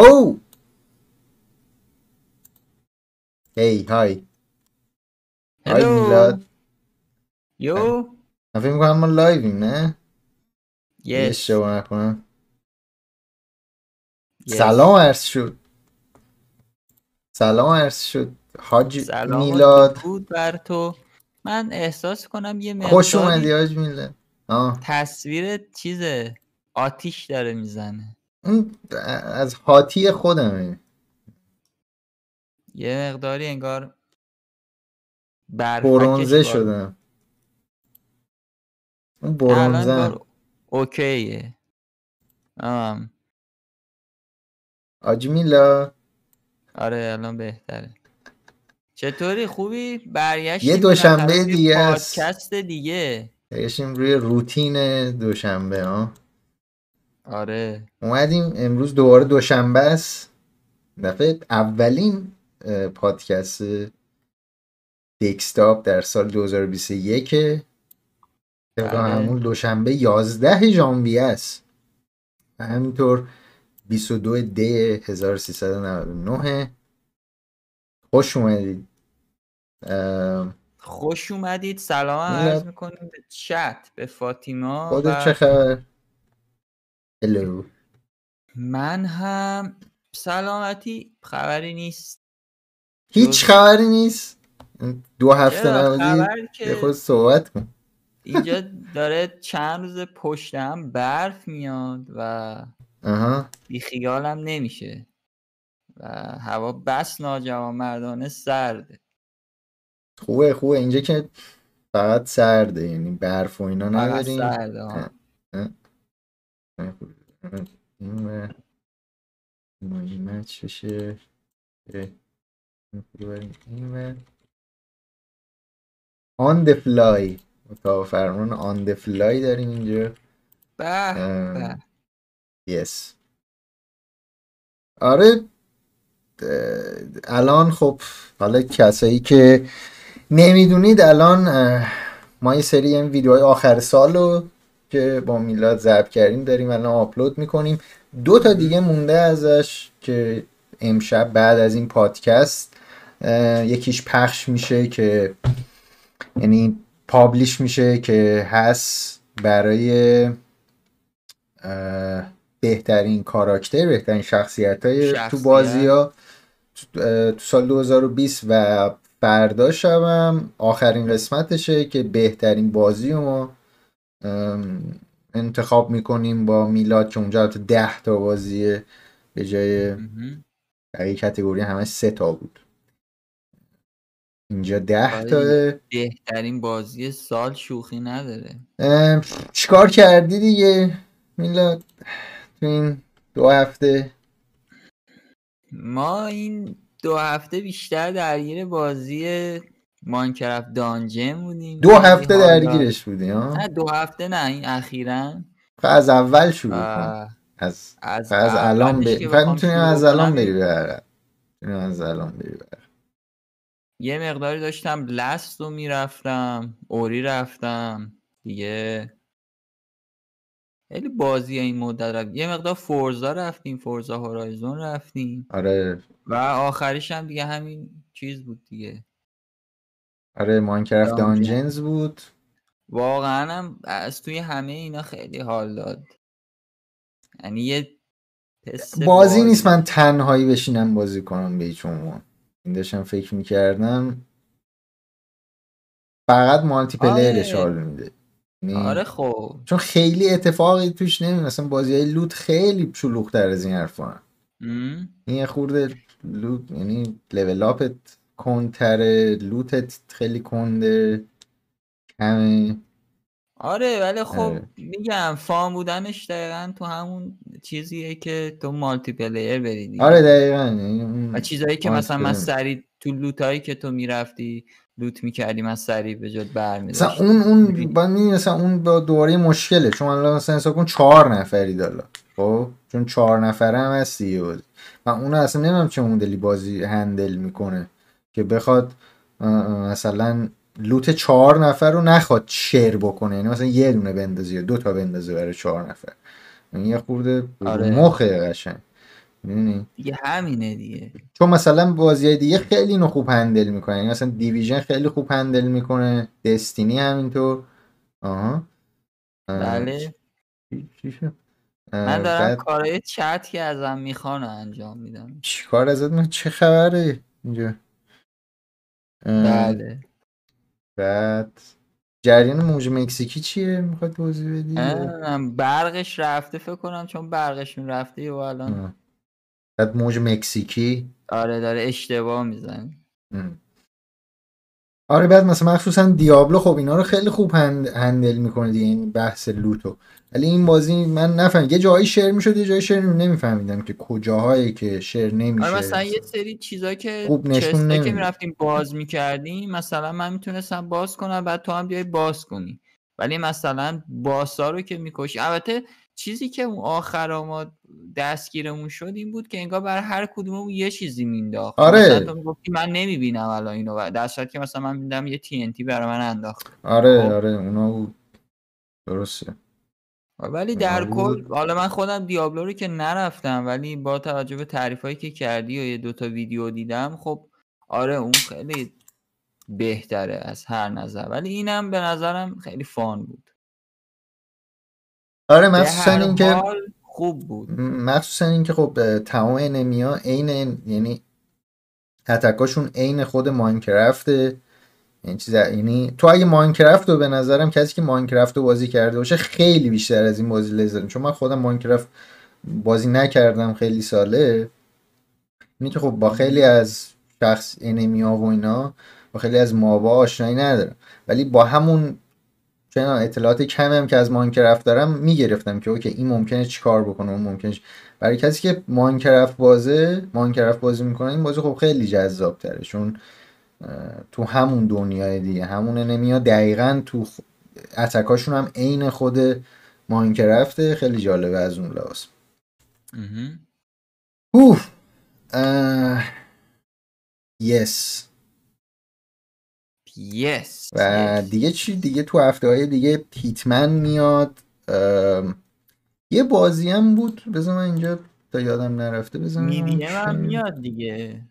Oh! هی های های هلو میلاد یو من فکر می‌کنم ما لایویم نه یه یس اشتباه نکنم یس. سلام عرض شد سلام عرض شد حاج سلام میلاد درود بر تو. من احساس کنم یه خوش مقداری اومدی حاج میلاد. آه. تصویر چیز آتیش داره می‌زنه. اون از هاتی خودمه. یه مقداری انگار برونزه شدم. اون برونزه اوکیه. آم. حاج میلاد آره الان بهتره. چطوری؟ خوبی؟ برگشتی یه دوشنبه دیگه است. پادکست دیگه. روی روتین دوشنبه ها آره. اومدیم امروز دوباره دوشنبه است. دفعه اولین پادکست دکستاپ در سال 2021 طبق بله. همون دوشنبه 11 ژانویه است. و همینطور 22 دی 1399 خوش اومدید. خوش اومدید. سلام. عرض می‌کنیم به چت به فاطیما خودت و چه خبر؟ هلو. من هم سلامتی خبری نیست. هیچ خبری نیست؟ دو هفته؟ نبودی؟ یه که خود صحبت کن. اینجا داره چند روز پشت هم برف میاد و بیخیالم نمیشه و هوا بس ناجوان مردانه سرده. خوبه خوبه. اینجا که فقط سرده یعنی برف و اینا نداریم. این مهمت چشه. این این آن the fly اتاق فرمان آن the fly. داریم اینجا. به یس آره الان خب حالا کسایی که نمی‌دونید الان ما یه سری این ویدیوهای آخر سال رو که با میلاد ضبط کردیم داریم الان آپلود می‌کنیم دو تا دیگه مونده ازش که امشب بعد از این پادکست یکیش پخش میشه که یعنی پابلیش میشه که هست برای بهترین کاراکتر بهترین شخصیت های تو. بازی ها تو سال 2020 و فردا شبم آخرین قسمتشه که بهترین بازی ما انتخاب می‌کنیم با میلاد که اونجا تو ده تا بازیه به جای. بقیه کتگوری همش سه تا بود اینجا ده آره. تا بهترین بازی سال شوخی نداره چیکار کردی دیگه میلاد تو این دو هفته ما این دو هفته بیشتر درگیر بازی ماینکرافت دانجن بودیم. دو هفته. درگیرش بودی ها نه دو هفته نه این اخیرا. خب از اول شروع کن از از خب از الان بخوام می‌تونیم از الان بری می‌تونیم از الان بری عقب. یه مقداری داشتم لست رو می‌رفتم اوری رفتم. دیگه خیلی بازی این مدت رفت. یه مقدار فورزا رفتیم فورزا هورایزون رفتیم. آره. و آخریش هم دیگه همین چیز بود دیگه. آره ماینکرافت دانجن. دانجنز بود. واقعا هم از توی همه اینا خیلی حال داد. یعنی یه حس بازی نیست بازی- من تنهایی بشینم بازی کنم به هیچ عنوان. این داشتم فکر می‌کردم. فقط multiplayer ش آره. حال میده. یعنی- آره خب. چون خیلی اتفاقی توش نمی مثلا بازی های loot خیلی شلوغ‌تر از این حرفا. این خورده loot یعنی level up ت کندتره loot ت خیلی کنده کمه. آره ولی خب آره. میگم fun بودنش دقیقا تو همون چیزیه که تو multiplayer بری. آره دقیقا. یعنی و چیزایی که مثلا من. سریع تو لوتایی که تو می‌رفتی لوت می‌کردی من سریع به جد مثلا برمیداشتم اون اون با مثلا اون با دوره مشکله. چون الان مثلا حساب کن چهار نفری دالا. خب؟ چون چهار نفره هم هست دیگه بازی. و اون اصلا نمیم چه مدلی بازی هندل می‌کنه. که بخواد مثلا لوت چهار نفر رو نخواد شیر بکنه. یعنی مثلا یه دونه بندازه یا دو تا بندازه برای چهار نفر. این یه خورده آره. مخه قشنگ. می‌دونی؟ دیگه همینه دیگه. چون مثلا بازی دیگه خیلی اینو خوب هندل می‌کنه یعنی مثلا دیویژن خیلی خوب هندل می‌کنه. دستینی همینطور. آها. اه، بله؟ من دارم بعد کارهای چت که ازم می‌خوان انجام میدم. چیکار ازت؟ می‌خواد؟ چه خبره اینجا؟ بله. بعد جریان موج مکزیکی چیه؟ می‌خواد توضیح بدی؟ برقش رفته فکر کنم چون برقشون رفته و الان. بعد موج مکزیکی؟ آره داره اشتباه می‌زنه. آره بعد مثلا مخصوصا دیابلو خب اینا رو خیلی خوب هند... هندل می‌کنه دیگه این بحث لوتو. ولی این بازی من نفهم یه جایی شیر می‌شد یه جایی شیر نمیفهمیدم که کجاهایی که شیر نمیشه. آره مثلا یه سری چیزا که خوب نشون که. می‌رفتیم باز می‌کردیم مثلا من می‌تونستم باز کنم بعد تو هم بیای باز کنی. ولی مثلا باسا رو که می‌کشی البته چیزی که اون آخر ما دستگیرمون شد این بود که انگار بر هر کدوممون یه چیزی مینداخت آره. من نمی‌بینم الان اینو در که مثلا من میدم یه TNT برای من انداخت آره خب. آره اونا بود درسته ولی در آره. کل حالا من خودم دیابلو رو که نرفتم ولی با توجه به تعریف هایی که کردی و یه دوتا ویدیو دیدم خب آره اون خیلی بهتره از هر نظر ولی اینم به نظرم خیلی فان بود آره مخصوصا اینکه خوب بود. مخصوصا اینکه خب تمام انمیا عین یعنی اتکاشون عین خود ماینکرافته این چیز یعنی تو اگه ماینکرافت رو به نظرم کسی که ماینکرافت رو بازی کرده باشه خیلی بیشتر از این بازی لذت می‌بره. چون من خودم ماینکرافت بازی نکردم خیلی ساله. اینه که خب با خیلی از شخص enemy ا و اینا با خیلی از mob ا آشنایی ندارم. ولی با همون چون اطلاعات کمی هم که از Minecraft دارم می‌گرفتم که okay این ممکنه چیکار بکنه اون ممکنه برای کسی که Minecraft بازه Minecraft بازی می‌کنه این بازی خب خیلی جذاب تره چون تو همون دنیای دیگه همون enemy ا دقیقا تو attack اشون هم عین خود Minecraft ه خیلی جالبه از اون لحاظ. اوف اه، یس. یس و. دیگه چی؟ دیگه تو هفته های دیگه هیتمن میاد. یه بازی هم بود. بذار من اینجا تا یادم نرفته. بذار هم چی- میاد دیگه.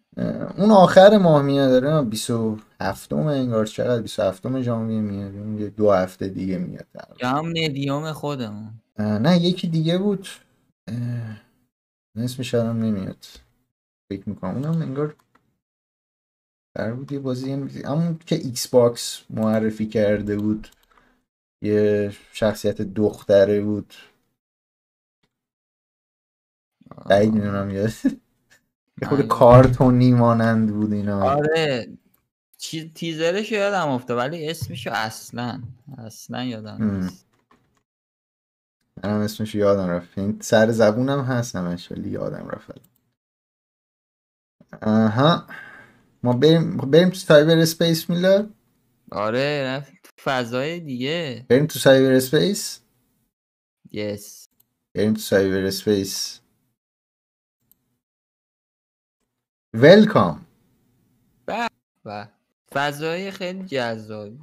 اون آخر ماه میاد. داره 27 انگار چقدر 27 ژانویه میاد. اون دو هفته دیگه میاد. یا هم مدیوم خودمون. نه یکی دیگه بود. اسمش الان نمیاد. فکر می‌کنم. اونم انگار قرار بود یه بازی هم- همون که Xbox معرفی کرده بود یه شخصیت دختره بود. بعید می‌دونم یاد یه خود من- کارتونی مانند بود اینا. آره. تیزرش یادم افته ولی اسمشو اصلا اصلا یادم. نیست. منم اسمش یادم رفت. این سر زبونم هست همش ولی یادم رفت. آها. ما بریم بریم تو cyberspace میلاد؟ آره رفت تو فضای دیگه. بریم تو cyberspace؟ yes. بریم تو cyberspace. welcome و فضای خیلی جذابی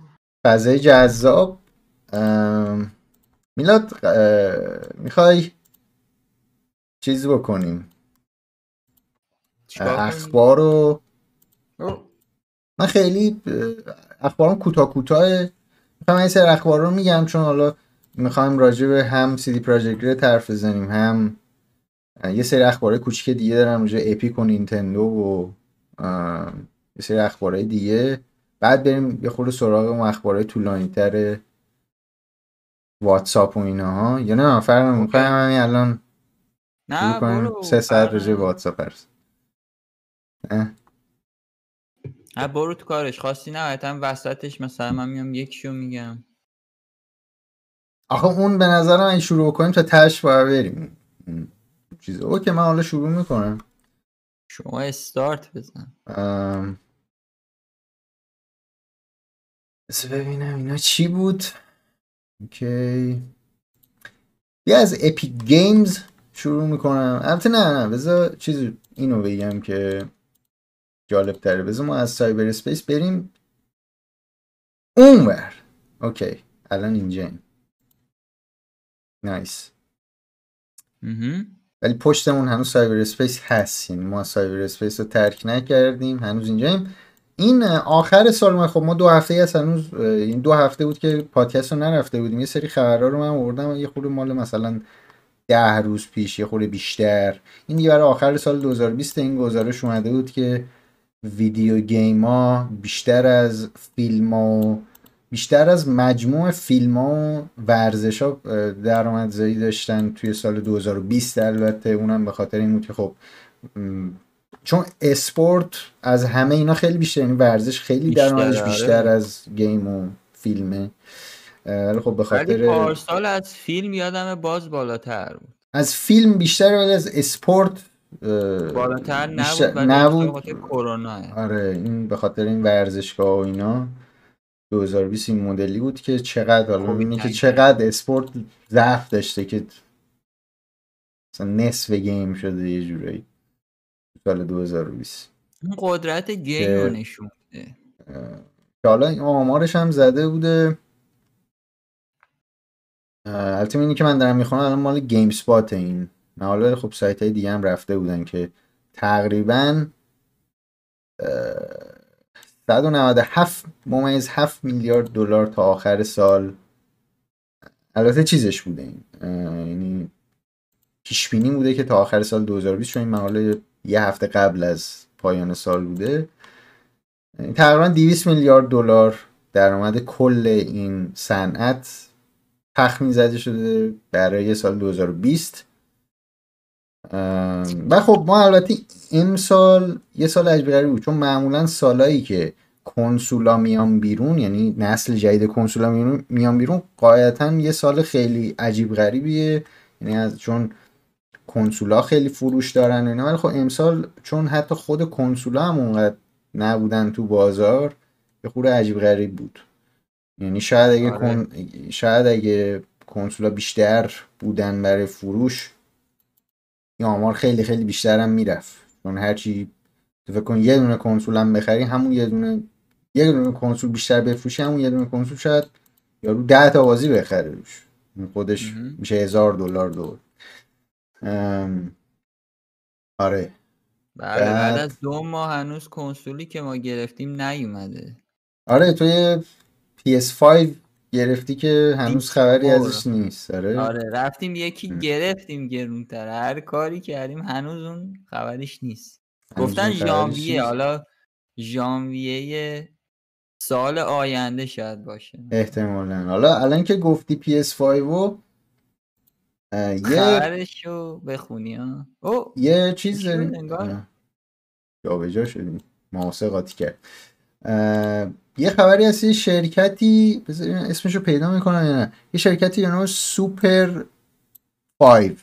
فضای جذاب. ام، میلاد می‌خوای چیز بکنیم؟ اخبار رو من خیلی اخبارم کوتاه کوتاه. می‌خوام این سر اخبار رو میگم چون حالا می‌خوایم راجع به هم سی دی پراجکت رد حرف بزنیم. هم یه سری اخبار کوچیک دیگه دارم راجع اپیک و نینتندو و یه سری اخبارهای دیگه. بعد بریم یه خورده سراغ اون اخبارهای طولانی تر واتساپ و اینا ها یا نه فرق. می‌خوایم همین الان نه برو. سه ساعت راجع نمی‌کنه. واتساپ هست نه برو تو کارش. خواستی نهایتا وسطش مثلا من میام یکیشو میگم. آخه اون به نظرم این شروع کنیم تا تش باید بریم. چیز okay من حالا شروع می‌کنم. شما استارت بزن. ام... بذار ببینم اینا چی بود. okay. بیا از Epic Games شروع می‌کنم. البته نه نه. بذار چیز اینو بگم که جالب تره. بذار ما از cyberspace بریم. اونور. okay. الان اینجا nice. ولی پشتمون هنوز cyberspace هست یعنی ما cyberspace رو ترک نکردیم. هنوز اینجاییم این آخر سال ما خب ما دو هفته ای هنوز این دو هفته بود که پادکست رو نرفته بودیم. یه سری خبرها رو من آوردم. یه خورده مال مثلا ده روز پیش یه خورده بیشتر. این دیگه برای آخر سال 2020 این گزارش اومده بود که video game ها بیشتر از فیلم ها بیشتر از مجموع فیلم ها و ورزش ها درآمدزایی داشتن توی سال 2020 البته اونم به خاطر این بود که خب چون اسپورت از همه اینا خیلی بیشتر یعنی ورزش خیلی درآمدش آره. بیشتر از گیم و فیلمه ولی خب به خاطر پارسال از فیلم یادم باز بالاتر بود از فیلم بیشتر ولی از اسپورت بالاتر نبود نبود. کرونا آره این به خاطر این ورزشگاه و اینا 2020 این مدلی بود که چقدر حالا که 19. چقدر اسپورت ضعف داشته که مثلا نصف game شده یه جورایی سال 2020 اون قدرت game رو نشون میده که حالا این آمارش هم زده بوده البته اینی که من دارم می‌خونم الان مال GameSpot این حالا خب سایت های دیگه هم رفته بودن که تقریبا اه، 197 ممیز 7 میلیارد دلار تا آخر سال البته چیزش بوده این یعنی پیش بینی بوده که تا آخر سال 2020 چون این مقاله یه هفته قبل از پایان سال بوده. تقریبا 200 میلیارد دلار درآمد کل این صنعت تخمین زده شده برای سال 2020 ام، و خب ما البته امسال یه سال عجیب غریبی بود چون معمولا سالایی که کنسولا میان بیرون یعنی نسل جدید کنسولا میان- میان بیرون قاعدتا یه سال خیلی عجیب غریبیه یعنی از چون کنسولا خیلی فروش دارن و اینا ولی خب امسال چون حتی خود کنسولا هم اونقدر نبودن تو بازار یه خورده عجیب غریب بود یعنی شاید اگه آره. کن... شاید اگه کنسولا بیشتر بودن برای فروش این آمار خیلی خیلی بیشتر هم می‌رفت. چون هرچی تو فکر کن یه دونه کنسول هم بخری همون یه دونه یه دونه کنسول بیشتر بفروشی همون یه دونه کنسول شاید یارو ده تا بازی بخره روش. این خودش مهم. میشه هزار دلار دور. ام، آره. بله بعد- بعد از دو ماه هنوز کنسولی که ما گرفتیم نیومده. آره توی PS5 گرفتی که هنوز خبری. ازش نیست. آره. آره رفتیم یکی. گرفتیم گرونتر. هر کاری کردیم هنوز اون خبرش نیست. گفتن ژانویه. حالا ژانویه سال آینده شاید باشه. احتمالا. حالا الان که گفتی PS5 و یه خبرش رو بخونی ها. او یه چیز داریم. انگار؟ اه، جابجا شدیم. ماسه قاطی کرد. یه خبری هست یه شرکتی اسمشو پیدا می‌کنم یا نه. یه شرکتی نام سوپر 5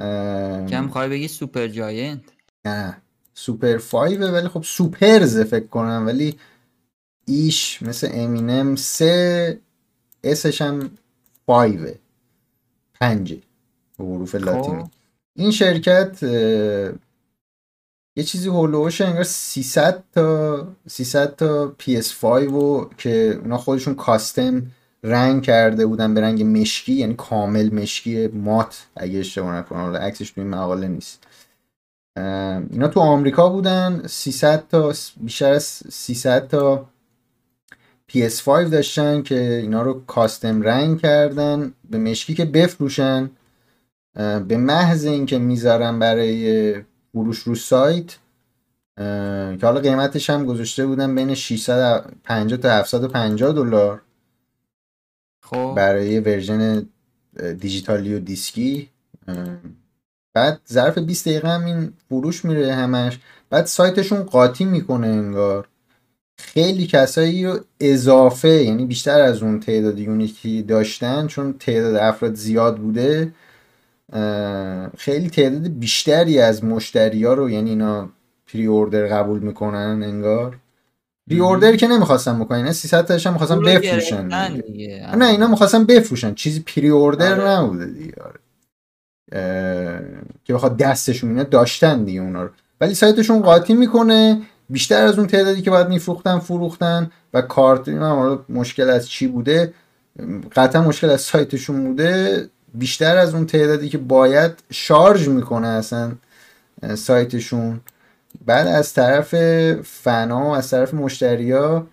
اه، کم می‌خوای بگی سوپر جاینت نه سوپر 5 ولی خب سوپرز فکر کنم ولی ایش مثل امینم سه اسش هم 5 پنجه به حروف لاتینی. خب این شرکت یه چیزی هولوش انگار 300 تا 300 تا PS5 و که اونا خودشون کاستم رنگ کرده بودن به رنگ مشکی یعنی کامل مشکی مات اگه اشتباه نکنم. عکسش تو این مقاله نیست. اینا تو آمریکا بودن. 300 تا بیشتر از 300 تا PS5 داشتن که اینا رو custom رنگ کردن به مشکی که بفروشن. به محض اینکه می‌ذارن برای فروش رو سایت که حالا قیمتش هم گذاشته بودن بین 650 تا 750 دلار. خب. برای version دیجیتالی و دیسکی. بعد ظرف 20 دقیقه هم این فروش میره همش. بعد سایتشون قاطی می‌کنه انگار. خیلی کسایی رو اضافه یعنی بیشتر از اون تعداد یونیتی داشتن چون تعداد افراد زیاد بوده خیلی تعداد بیشتری از مشتری ها رو یعنی اینا پری اوردر قبول می‌کنن انگار. پری اوردر که نمی‌خواستن بکنن اینا 300 تاش هم رو بفروشن. نه اینا می‌خواستن بفروشن. چیزی پری اوردر آره. نبوده دیگه آره. اه، که بخواد دستشون اینا داشتن دیگه اونا رو. ولی سایتشون قاطی می‌کنه. بیشتر از اون تعدادی که باید میفروختن فروختن و کارت مشکل از چی بوده؟ قطعا مشکل از سایتشون بوده. بیشتر از اون تعدادی که باید شارژ می‌کنه اصلا سایتشون. بعد از طرف فنا و از طرف مشتریا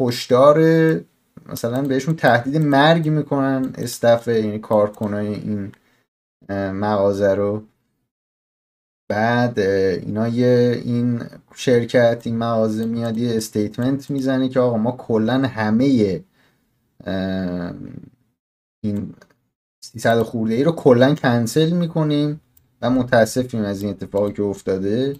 هشدار مثلا بهشون تهدید مرگ می‌کنن staff یعنی کارکنای این مغازه رو. بعد اینا یه این شرکت این مغازه میاد یه statement می‌زنه که آقا ما کلا همه این 300 خورده ای رو کلا کنسل می‌کنیم و متاسفیم از این اتفاقی که افتاده.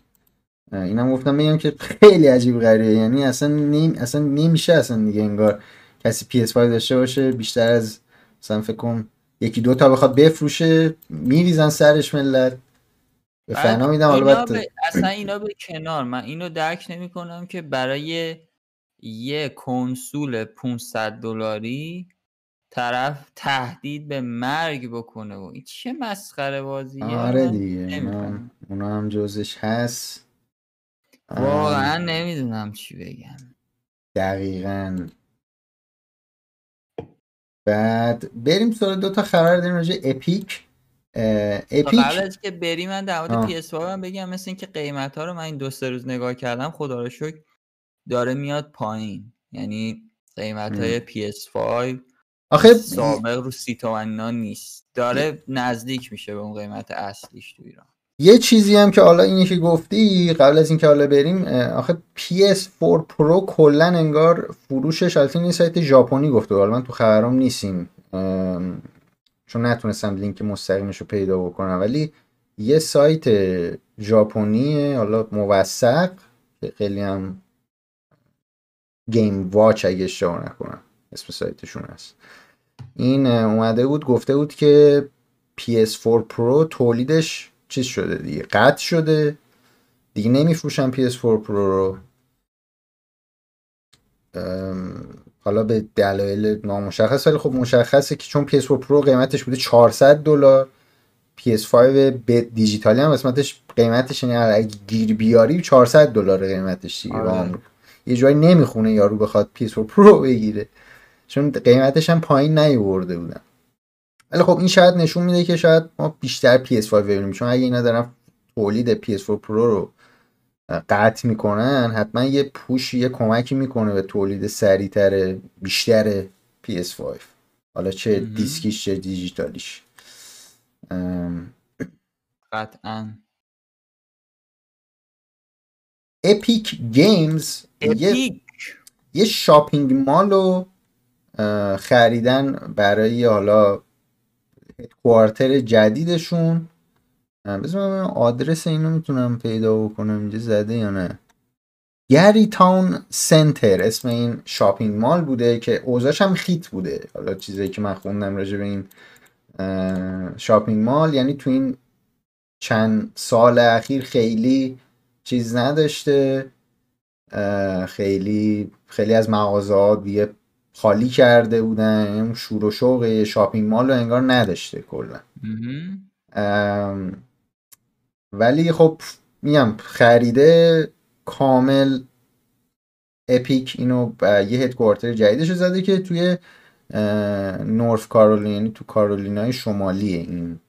اینم گفتم بگم که خیلی عجیب غریبه. یعنی اصلا نیم اصلا نمیشه اصلا دیگه انگار کسی PS5 داشته باشه بیشتر از مثلا فکر کن یکی دو تا بخواد بفروشه میریزن سرش ملت. به فنا میدم. البته اصلا اینا به کنار. من اینو درک نمی کنم که برای یه کنسول 500 دلاری طرف تهدید به مرگ بکنه و این چه مسخره بازیه آره دیگه اونا هم جزش هست. واقعا نمی‌دونم چی بگم. دقیقا. بعد بریم سراغ دو تا خبر داریم راجع اپیک. اپیک. قبل از که بریم من در مورد PS5 هم بگم مثل اینکه قیمت ها رو من این دو سه روز نگاه کردم خدا رو شکر داره میاد پایین. یعنی قیمت های PS5 آخه سابق رو سی تومن نیست. داره نزدیک میشه به اون قیمت اصلیش تو ایران. یه چیزی هم که حالا اینی که گفتی قبل از اینکه حالا بریم آخه PS4 Pro کلا انگار فروشش البته این سایت ژاپنی گفته حالا من تو خبرام نیستیم چون نتونستم لینک مستقیمش رو پیدا بکنم. ولی یه سایت ژاپنی حالا موثق که خیلی هم گیم واچ اگه اشتباه نکنم. اسم سایتشون هست. این اومده بود گفته بود که PS4 Pro تولیدش چیز شده دیگه قطع شده. دیگه نمیفروشن PS4 Pro رو. حالا به دلایل نامشخص ولی خب مشخصه که چون PS4 Pro قیمتش بوده 400 دلار. PS5 به دیجیتالی هم قسمتش قیمتش یعنی اگه گیر بیاری 400 دلار قیمتش دیگه آره. یه جایی نمی‌خونه یارو بخواد PS4 Pro بگیره. چون قیمتش هم پایین نیورده بودن. ولی خب این شاید نشون میده که شاید ما بیشتر PS5 ببینیم. چون اگه اینا دارن تولید PS4 Pro رو قطع می‌کنن حتما یه push یه کمکی می‌کنه به تولید سریعتر بیشتر PS5 حالا چه دیسکیش چه دیجیتالیش. قطعا. Epic Games یه, یه shopping mall رو خریدن برای حالا quarter جدیدشون. بذار آدرس اینو می‌تونم پیدا بکنم اینجا زده یا نه. Cary Towne Center اسم این shopping mall بوده که اوضاعش هم خیت بوده. حالا چیزی که من خوندم راجع به این shopping mall یعنی تو این چند سال اخیر خیلی چیز نداشته. خیلی خیلی از مغازه دیگه خالی کرده بودن یعنی شور و شوق شاپینگ مال رو انگار نداشته کلا. ولی خب میگم خریده کامل اپیک اینو یه هدکوارتر جدیدش رو زده که توی نورف کارولین تو کارولینای شمالی این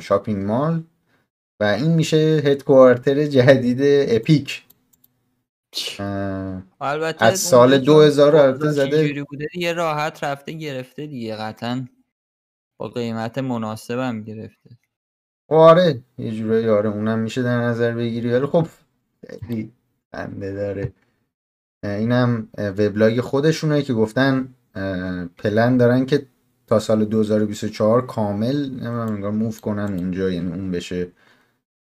شاپینگ مال. و این میشه هدکوارتر جدید اپیک. البته از سال 2000 البته زده بوده یه راحت رفته گرفته دیگه قطعا با قیمت مناسبم گرفته. آره یه جورایی آره اونم میشه در نظر بگیری. ولی خب خیلی خنده داره. اینم وبلاگ خودشونه که گفتن پلن دارن که تا سال 2024 کامل نمی‌دونم انگار موف کنن اونجا یعنی اون بشه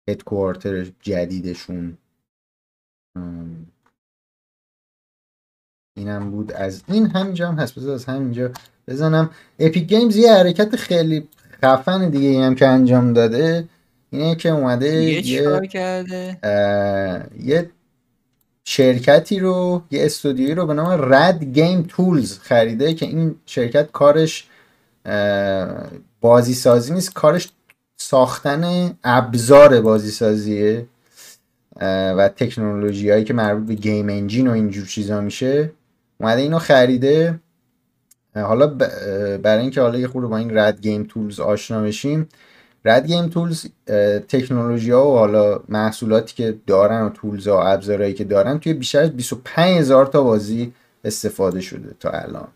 هدکوارتر جدیدشون. اینم بود. از این همینجا هم هست. بذار از همینجا بزنم. اپیک گیمز یه حرکت خیلی خفن دیگه ای هم که انجام داده. اینه که اومده یه کرده؟ یه شرکتی رو یه استودیوی رو به نام RAD Game Tools خریده که این شرکت کارش بازی سازی نیست. کارش ساختن ابزار بازی سازیه و تکنولوژی هایی که مربوط به game engine و اینجور چیزا میشه. اومده اینو خریده. حالا برای اینکه حالا یه خورده با این RAD Game Tools آشنا بشیم. RAD Game Tools تکنولوژی ها و حالا محصولاتی که دارن و تولز ها و ابزارهایی که دارن توی بیشتر از 25 هزار تا بازی استفاده شده تا الان.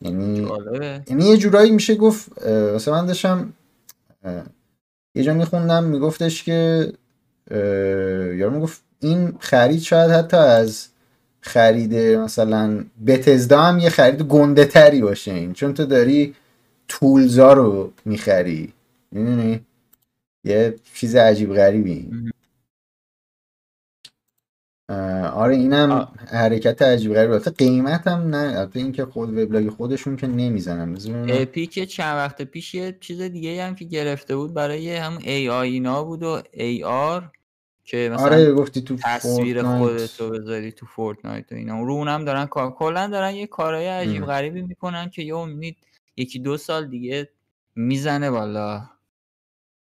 یعنی یعنی یه جورایی میشه گفت واسه من داشتم یه جا میخوندم میگفتش که یارو می‌گفت این خرید شاید حتی از خرید مثلا بتزدا هم یه خرید گنده تری باشه این. چون تو داری tools ا رو می‌خری. می‌دونی؟ یه چیز عجیب غریبی. آره اینم حرکت عجیب غریب. البته قیمت هم نه. البته اینکه خود وبلاگ خودشون که نمی‌زنم Epic چند وقت پیش یه چیز دیگه هم که گرفته بود برای هم AI اینا بود و AR که مثلا آره گفتی تو تصویر خودتو بذاری تو Fortnite و اینا. رو اونم دارن کار کلا دارن یه کارهای عجیب غریبی می‌کنن که یه امید یکی دو سال دیگه می‌زنه بالا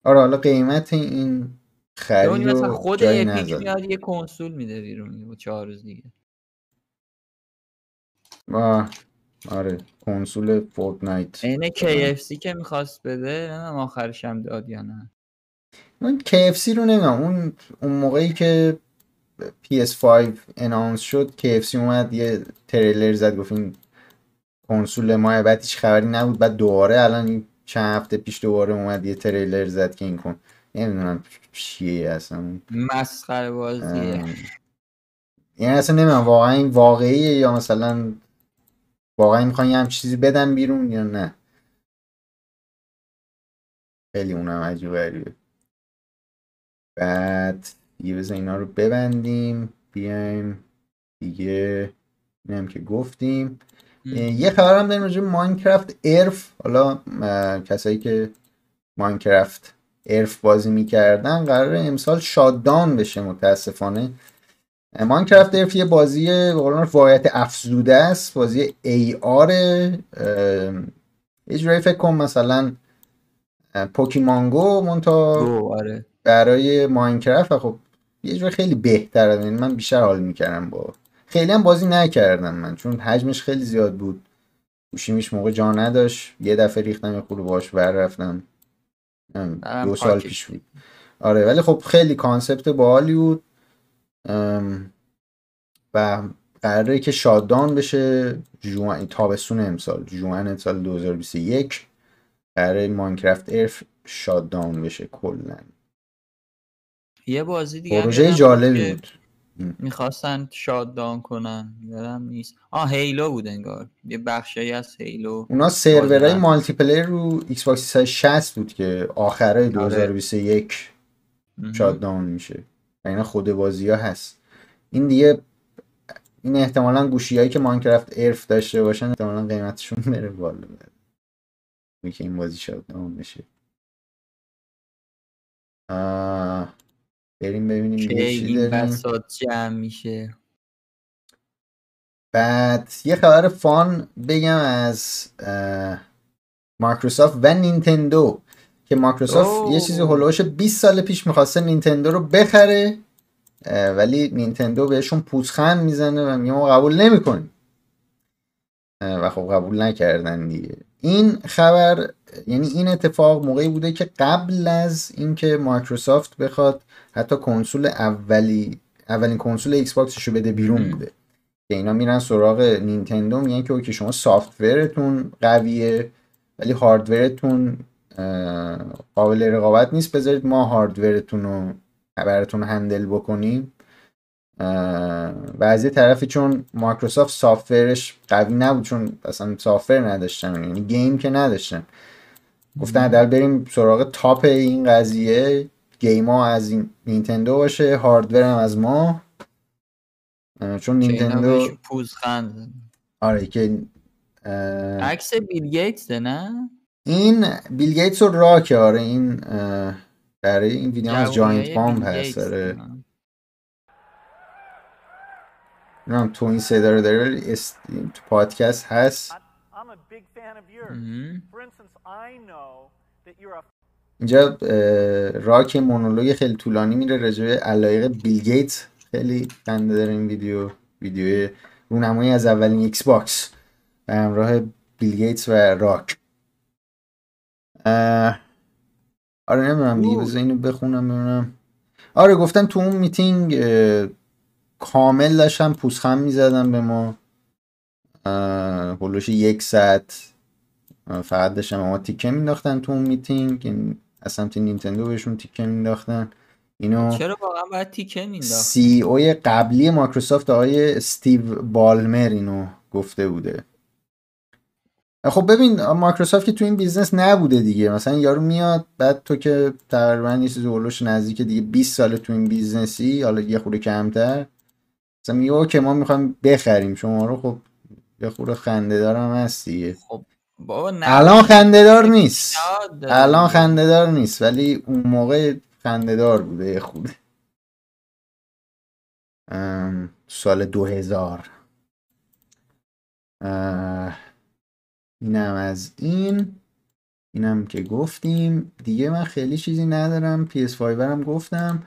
آره حالا قیمت این خرید مثلا خود اپیک میاد یه کنسول میده بیرون چهار روز دیگه. آه. آره کنسول فورتنایت. اینه KFC که می‌خواست بده نمی‌دونم آخرش هم داد یا نه. اون KFC رو نمی‌دونم. اون اون موقعی که PS5 اناونس شد KFC اومد یه تریلر زد گفت این کنسول ما بعد هیچ خبری نبود. بعد دوباره الان این چند هفته پیش دوباره اومد یه تریلر زد که این کن نمی‌دونم چیه اصلا. مسخره بازیه. یعنی اصلا نمی‌دونم واقعا این واقعیه یا مثلا واقعا می‌خوان یه هم چیزی بدن بیرون یا نه. خیلی اونم عجیب غریبه. بعد یه بزن اینا رو ببندیم بیایم دیگه اینم که گفتیم. یه خبر هم داریم راجع ماینکرافت ارف. حالا کسایی که ماینکرافت ارف بازی می‌کردن قرار امسال شاددان بشه متاسفانه. ماینکرافت ارف یه بازی واقعیت افزوده است. بازی ای آر یه جورایی فکر کن مثلا پوکیمانگو مونتا آره. برای ماینکرافت خب یه جور خیلی بهتره. یعنی من بیشتر حال می‌کردم با خیلی هم بازی نکردم من چون حجمش خیلی زیاد بود. گوشیمیش موقع جا نداشت. یه دفعه ریختم یه خورده باش بر رفتم. دو سال پیش بود. آره ولی خب خیلی کانسپت باحالی بود. و قراره که شاددان بشه جوان تابستون امسال. جوان سال 2021 قراره Minecraft Earth shutdown بشه کلا. یه بازی دیگه پروژه جالبی بود. می‌خواستن shutdown کنن یادم نیست. آه Halo بود انگار. یه بخشی از Halo. اونا سرورهای multiplayer رو Xbox 360 بود که آخره 2021 shutdown میشه. اینا خود بازی ها هست. این دیگه این احتمالا گوشی هایی که Minecraft Earth داشته باشن احتمالا قیمتشون بره بالا. که این بازی شاددان بشه. آه. بریم ببینیم چی بساط جمع میشه. بعد یه خبر فان بگم از مایکروسافت و نینتندو که مایکروسافت یه چیزی هلوش 20 سال پیش می‌خواسته نینتندو رو بخره ولی نینتندو بهشون پوزخند می‌زنه و میگه ما قبول نمی‌کنیم. و خب قبول نکردن دیگه. این خبر یعنی این اتفاق موقعی بوده که قبل از اینکه مایکروسافت بخواد حتی کنسول اولی اولین کنسول Xbox شو بده بیرون بوده. که اینا میرن سراغ نینتندو میگن که OK شما software تون قویه ولی hardware تون قابل رقابت نیست. بذارید ما hardware تون رو براتون handle بکنیم. و از یه طرفی چون Microsoft software ش قوی نبود چون اصلا software نداشتن. یعنی game که نداشتن. گفتن در بریم سراغ top این قضیه. game ها از این نینتندو باشه hardware هم از ما. چون نینتندو پوزخند. آره که عکس بیل گیتس نه؟ این بیل گیتس رو راکه آره این برای این ویدیو از Giant Bomb هست آره. نمی‌دونم تو این صدا رو داره است... تو پادکست هست. اینجا راک مونولوگ خیلی طولانی میره راجع علایق بیل گیتس خیلی خنده داره این ویدیو ویدیو رونمایی از اولین Xbox به همراه بیل گیتس و راک. آره نمی‌دونم دیگه بذار اینو بخونم ببینم. آره گفتم تو اون میتینگ کامل داشتم پوزخند می‌زدن به ما. حول و حوش یک ساعت. فقط داشتن ما تیکه مینداختن تو اون میتینگ. از سمت نینتندو بهشون تیکه مینداختن اینو چرا واقعا باید تیکه مینداخت CEO قبلی مایکروسافت آقای استیو بالمر اینو گفته بوده. خب ببین مایکروسافت که تو این business نبوده دیگه. مثلا یارو میاد بعد تو که تقریبا یه چیز حول و حوش نزدیک دیگه 20 سال تو این business ی حالا یه خورده کمتر. مثلا میگه که ما می‌خوایم بخریم. شما رو خب یه خورده خنده دارم هست دیگه. خب بابا نه. الان خنده دار نیست الان خنده دار نیست ولی اون موقع خنده دار بوده یه خورده. سال 2000 اینم از این. اینم که گفتیم. دیگه من خیلی چیزی ندارم. PS5 برم گفتم.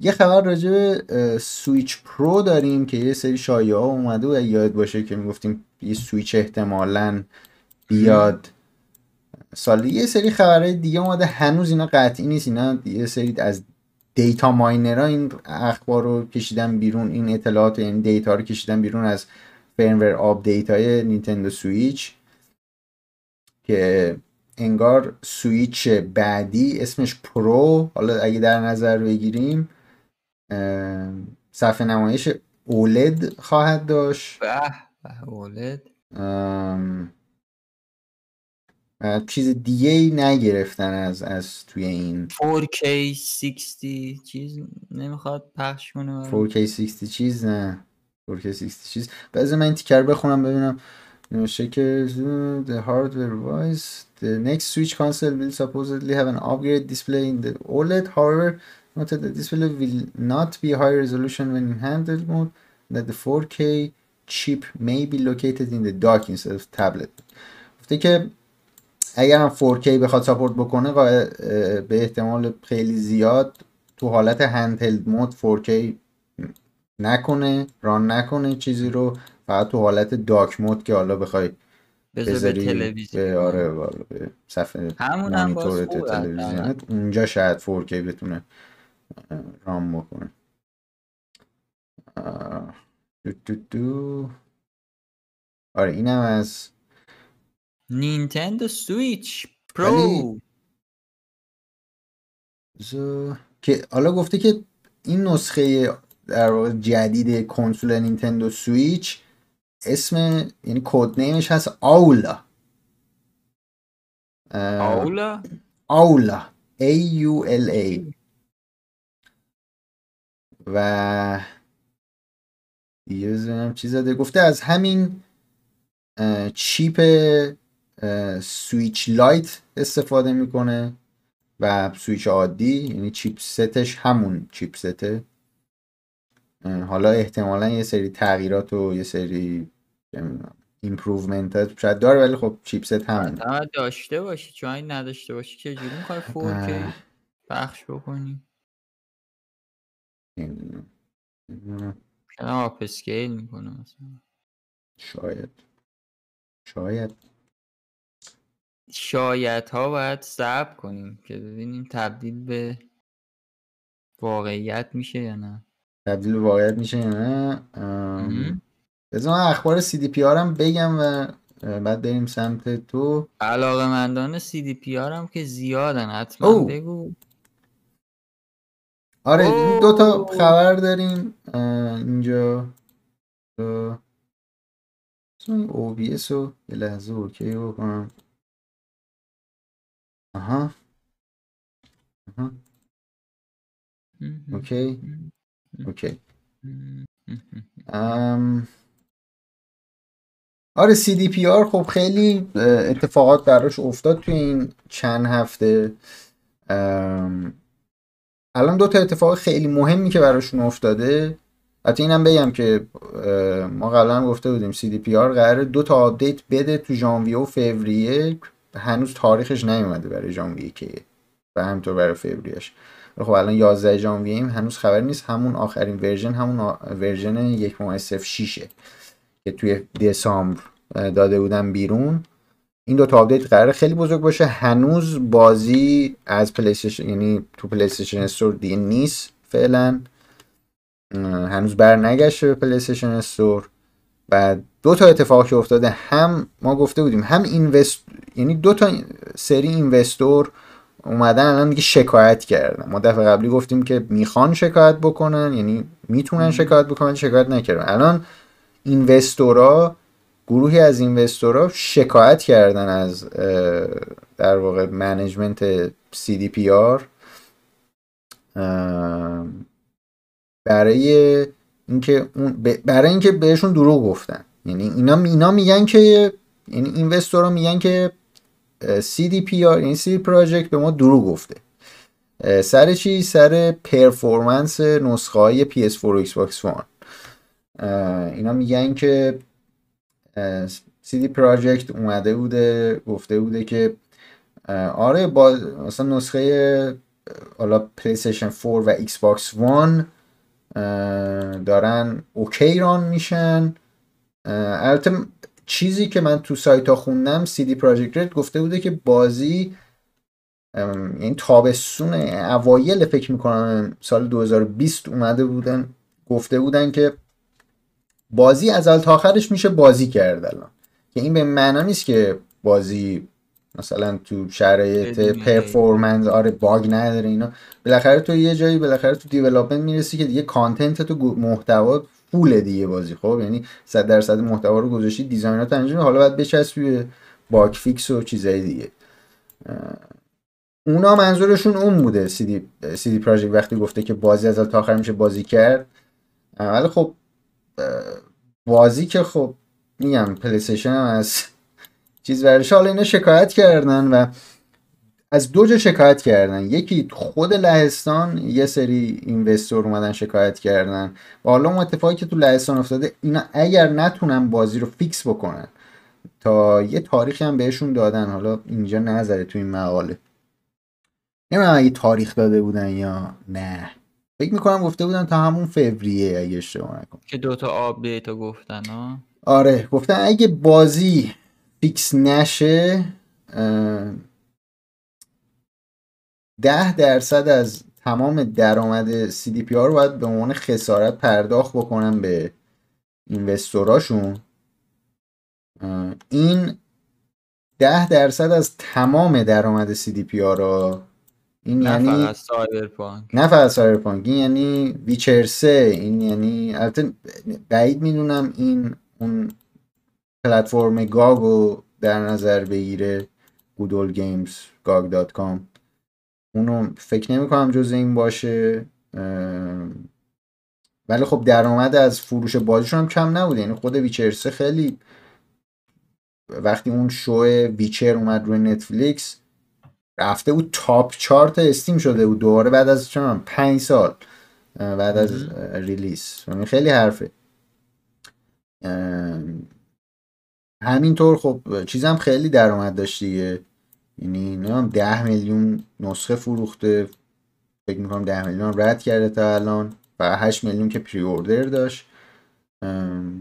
یه خبر راجع به Switch Pro داریم که یه سری شایعه ها اومده و یاد باشه که می‌گفتیم یه سویچ احتمالا بیاد. سال یه سری خبرهای دیگه اومده هنوز اینا قطعی نیست اینا یه سری از data miner ها این اخبار رو کشیدن بیرون این اطلاعات این data رو کشیدن بیرون از firmware update های Nintendo Switch که انگار سویچ بعدی اسمش Pro. حالا اگه در نظر بگیریم صفحه نمایش OLED خواهد داشت. به OLED. چیز دیگه ای نگرفتن از از توی این. 4K 60 چیز نمی‌خواد پخش کنه 4K 60 چیز نه. 4K 60 چیز. بعضی من این تیکر بخونم ببینم. نوشته که the hardware wise the next switch console will supposedly have an upgrade display in the OLED however noted that display will not be high resolution when in handheld mode that the 4K chip may be located in the dock instead of tablet. گفته که اگر هم 4K بخواد ساپورت بکنه به احتمال خیلی زیاد تو حالت هندهلد مود 4K نکنه ران نکنه چیزی رو فقط تو حالت داک مود که حالا بخوای بذاری تلویزیون. به آره به صفحه مانیتور تلویزیونت اونجا شاید 4K بتونه رام بکنه. دو دو دو. آره اینم از Nintendo Switch Pro. که حالا گفته که این نسخه در واقع جدید کنسول Nintendo Switch اسم یعنی code name ش هست Aula Aula Aula A U L A. و یه چیز داده. گفته از همین chip Switch Lite استفاده می‌کنه و سویچ عادی یعنی chipset ش همون chipset ه. حالا احتمالا یه سری تغییرات و یه سری improvement شاید داره ولی خب chipset همون داشته باشی. چون نداشته باشی چه جوری می‌خوای 4K پخش بکنی؟ شاید upscale می‌کنه مثلا؟ شاید. شاید. شاید ها باید صبر کنیم که ببینیم تبدیل به واقعیت میشه یا نه. تبدیل به واقعیت میشه یا نه؟ بذار من اخبار CDP هم بگم و بعد بریم سمت تو. علاقه مندان CDP هم که زیادن حتما. بگو. آره این دو تا خبر داریم. اینجا. OBS رو یه لحظه OK بکنم. آها. آها. OK. اوکی. ام. آره CDPR خب خیلی اتفاقات براش افتاد توی این چند هفته. الان دو تا اتفاق خیلی مهمی که براشون افتاده. حتی اینم بگم که ما قبلا گفته بودیم R قراره دو تا update بده تو ژانویه و فوریه. هنوز تاریخش نیومده برای ژانویه که و همینطور برای فوریهش خب الان 11 ژانویه ایم هنوز خبر نیست. همون آخرین version همون version یک که توی دسامبر داده بودن بیرون. این دو تا update قرار خیلی بزرگ باشه. هنوز بازی از PlayStation یعنی تو PlayStation Store دیگه نیست فعلا. هنوز بر نگشته به PlayStation Store و دو تا اتفاق که افتاده هم ما گفته بودیم هم invest یعنی دو تا سری investor اومدن الان دیگه شکایت کردن. ما دفعه قبلی گفتیم که می‌خوان شکایت بکنن یعنی می‌تونن شکایت بکنن شکایت نکردن. الان investor ا گروهی از investor ا شکایت کردن از در واقع management CDPR برای اینکه برای اینکه بهشون دروغ گفتن. یعنی اینا اینا میگن که یعنی اینوستورا میگن که CDPR یعنی CD پراجکت به ما دروغ گفته. سر چی؟ سر پرفورمنس نسخه های PS4 و Xbox One اینا میگن که CD پراجکت اومده بوده گفته بوده که آره با مثلا نسخه حالا PlayStation 4 و Xbox One دارن OK run میشن. البته چیزی که من تو سایت ها خوندم CD Projekt Red گفته بوده که بازی یعنی تابستون اوایل فکر می‌کنم سال 2020 اومده بودن گفته بودن که بازی از اول تا آخرش میشه بازی کرد الان. که این به معنا نیست که بازی مثلا تو شرایط performance آره bug نداره اینا. بالاخره تو یه جایی بالاخره تو development می‌رسی که دیگه content تو محتوا full دیگه بازی خب؟ یعنی 100 درصد محتوا رو گذاشتی design ات انجام حالا باید بچسبی bug fix و چیزای دیگه. اونا منظورشون اون بوده CD, CD Projekt وقتی گفته که بازی از تا آخر میشه بازی کرد. ولی خب بازی که خب میگم پلیستیشن هم از چیز ورش حالا اینا شکایت کردن و از دو جا شکایت کردن. یکی خود لهستان یه سری اینوستور اومدن شکایت کردن. و حالا اون اتفاقی که تو لهستان افتاده اینا اگر نتونن بازی رو فیکس بکنن تا یه تاریخی هم بهشون دادن. حالا اینجا نظره تو این مقاله. نمی‌دونم اگه تاریخ داده بودن یا نه. فکر می‌کنم گفته بودن تا همون فوریه اگه اشتباه نکنم. که دوتا update گفتن ها آره گفتن اگه بازی fix نشه ده درصد از تمام درآمد CDPR رو باید به عنوان خسارت پرداخت بکنن به investor اشون. این ده درصد از تمام درآمد CDPR رو این نه یعنی فقط Cyberpunk. نه فقط Cyberpunk این یعنی Witcher 3 این یعنی البته بعید می‌دونم این اون پلتفرم گاگو در نظر بگیره Good Old Games گاگ dot com. اونو فکر نمی کنم جز این باشه ولی خب درآمد از فروش بازیشون هم کم نبود یعنی خود Witcher 3 خیلی وقتی اون show Witcher اومد روی Netflix رفته بود تاپ چارت استیم شده بود دوباره بعد از چون پنج سال بعد از ریلیس یعنی خیلی حرفه. همینطور خب چیزم خیلی درآمد داشت دیگه. یعنی نمی‌دونم ده میلیون نسخه فروخته. فکر می‌کنم ده میلیون رد کرده تا الان. و 8 میلیون که پری اوردر داشت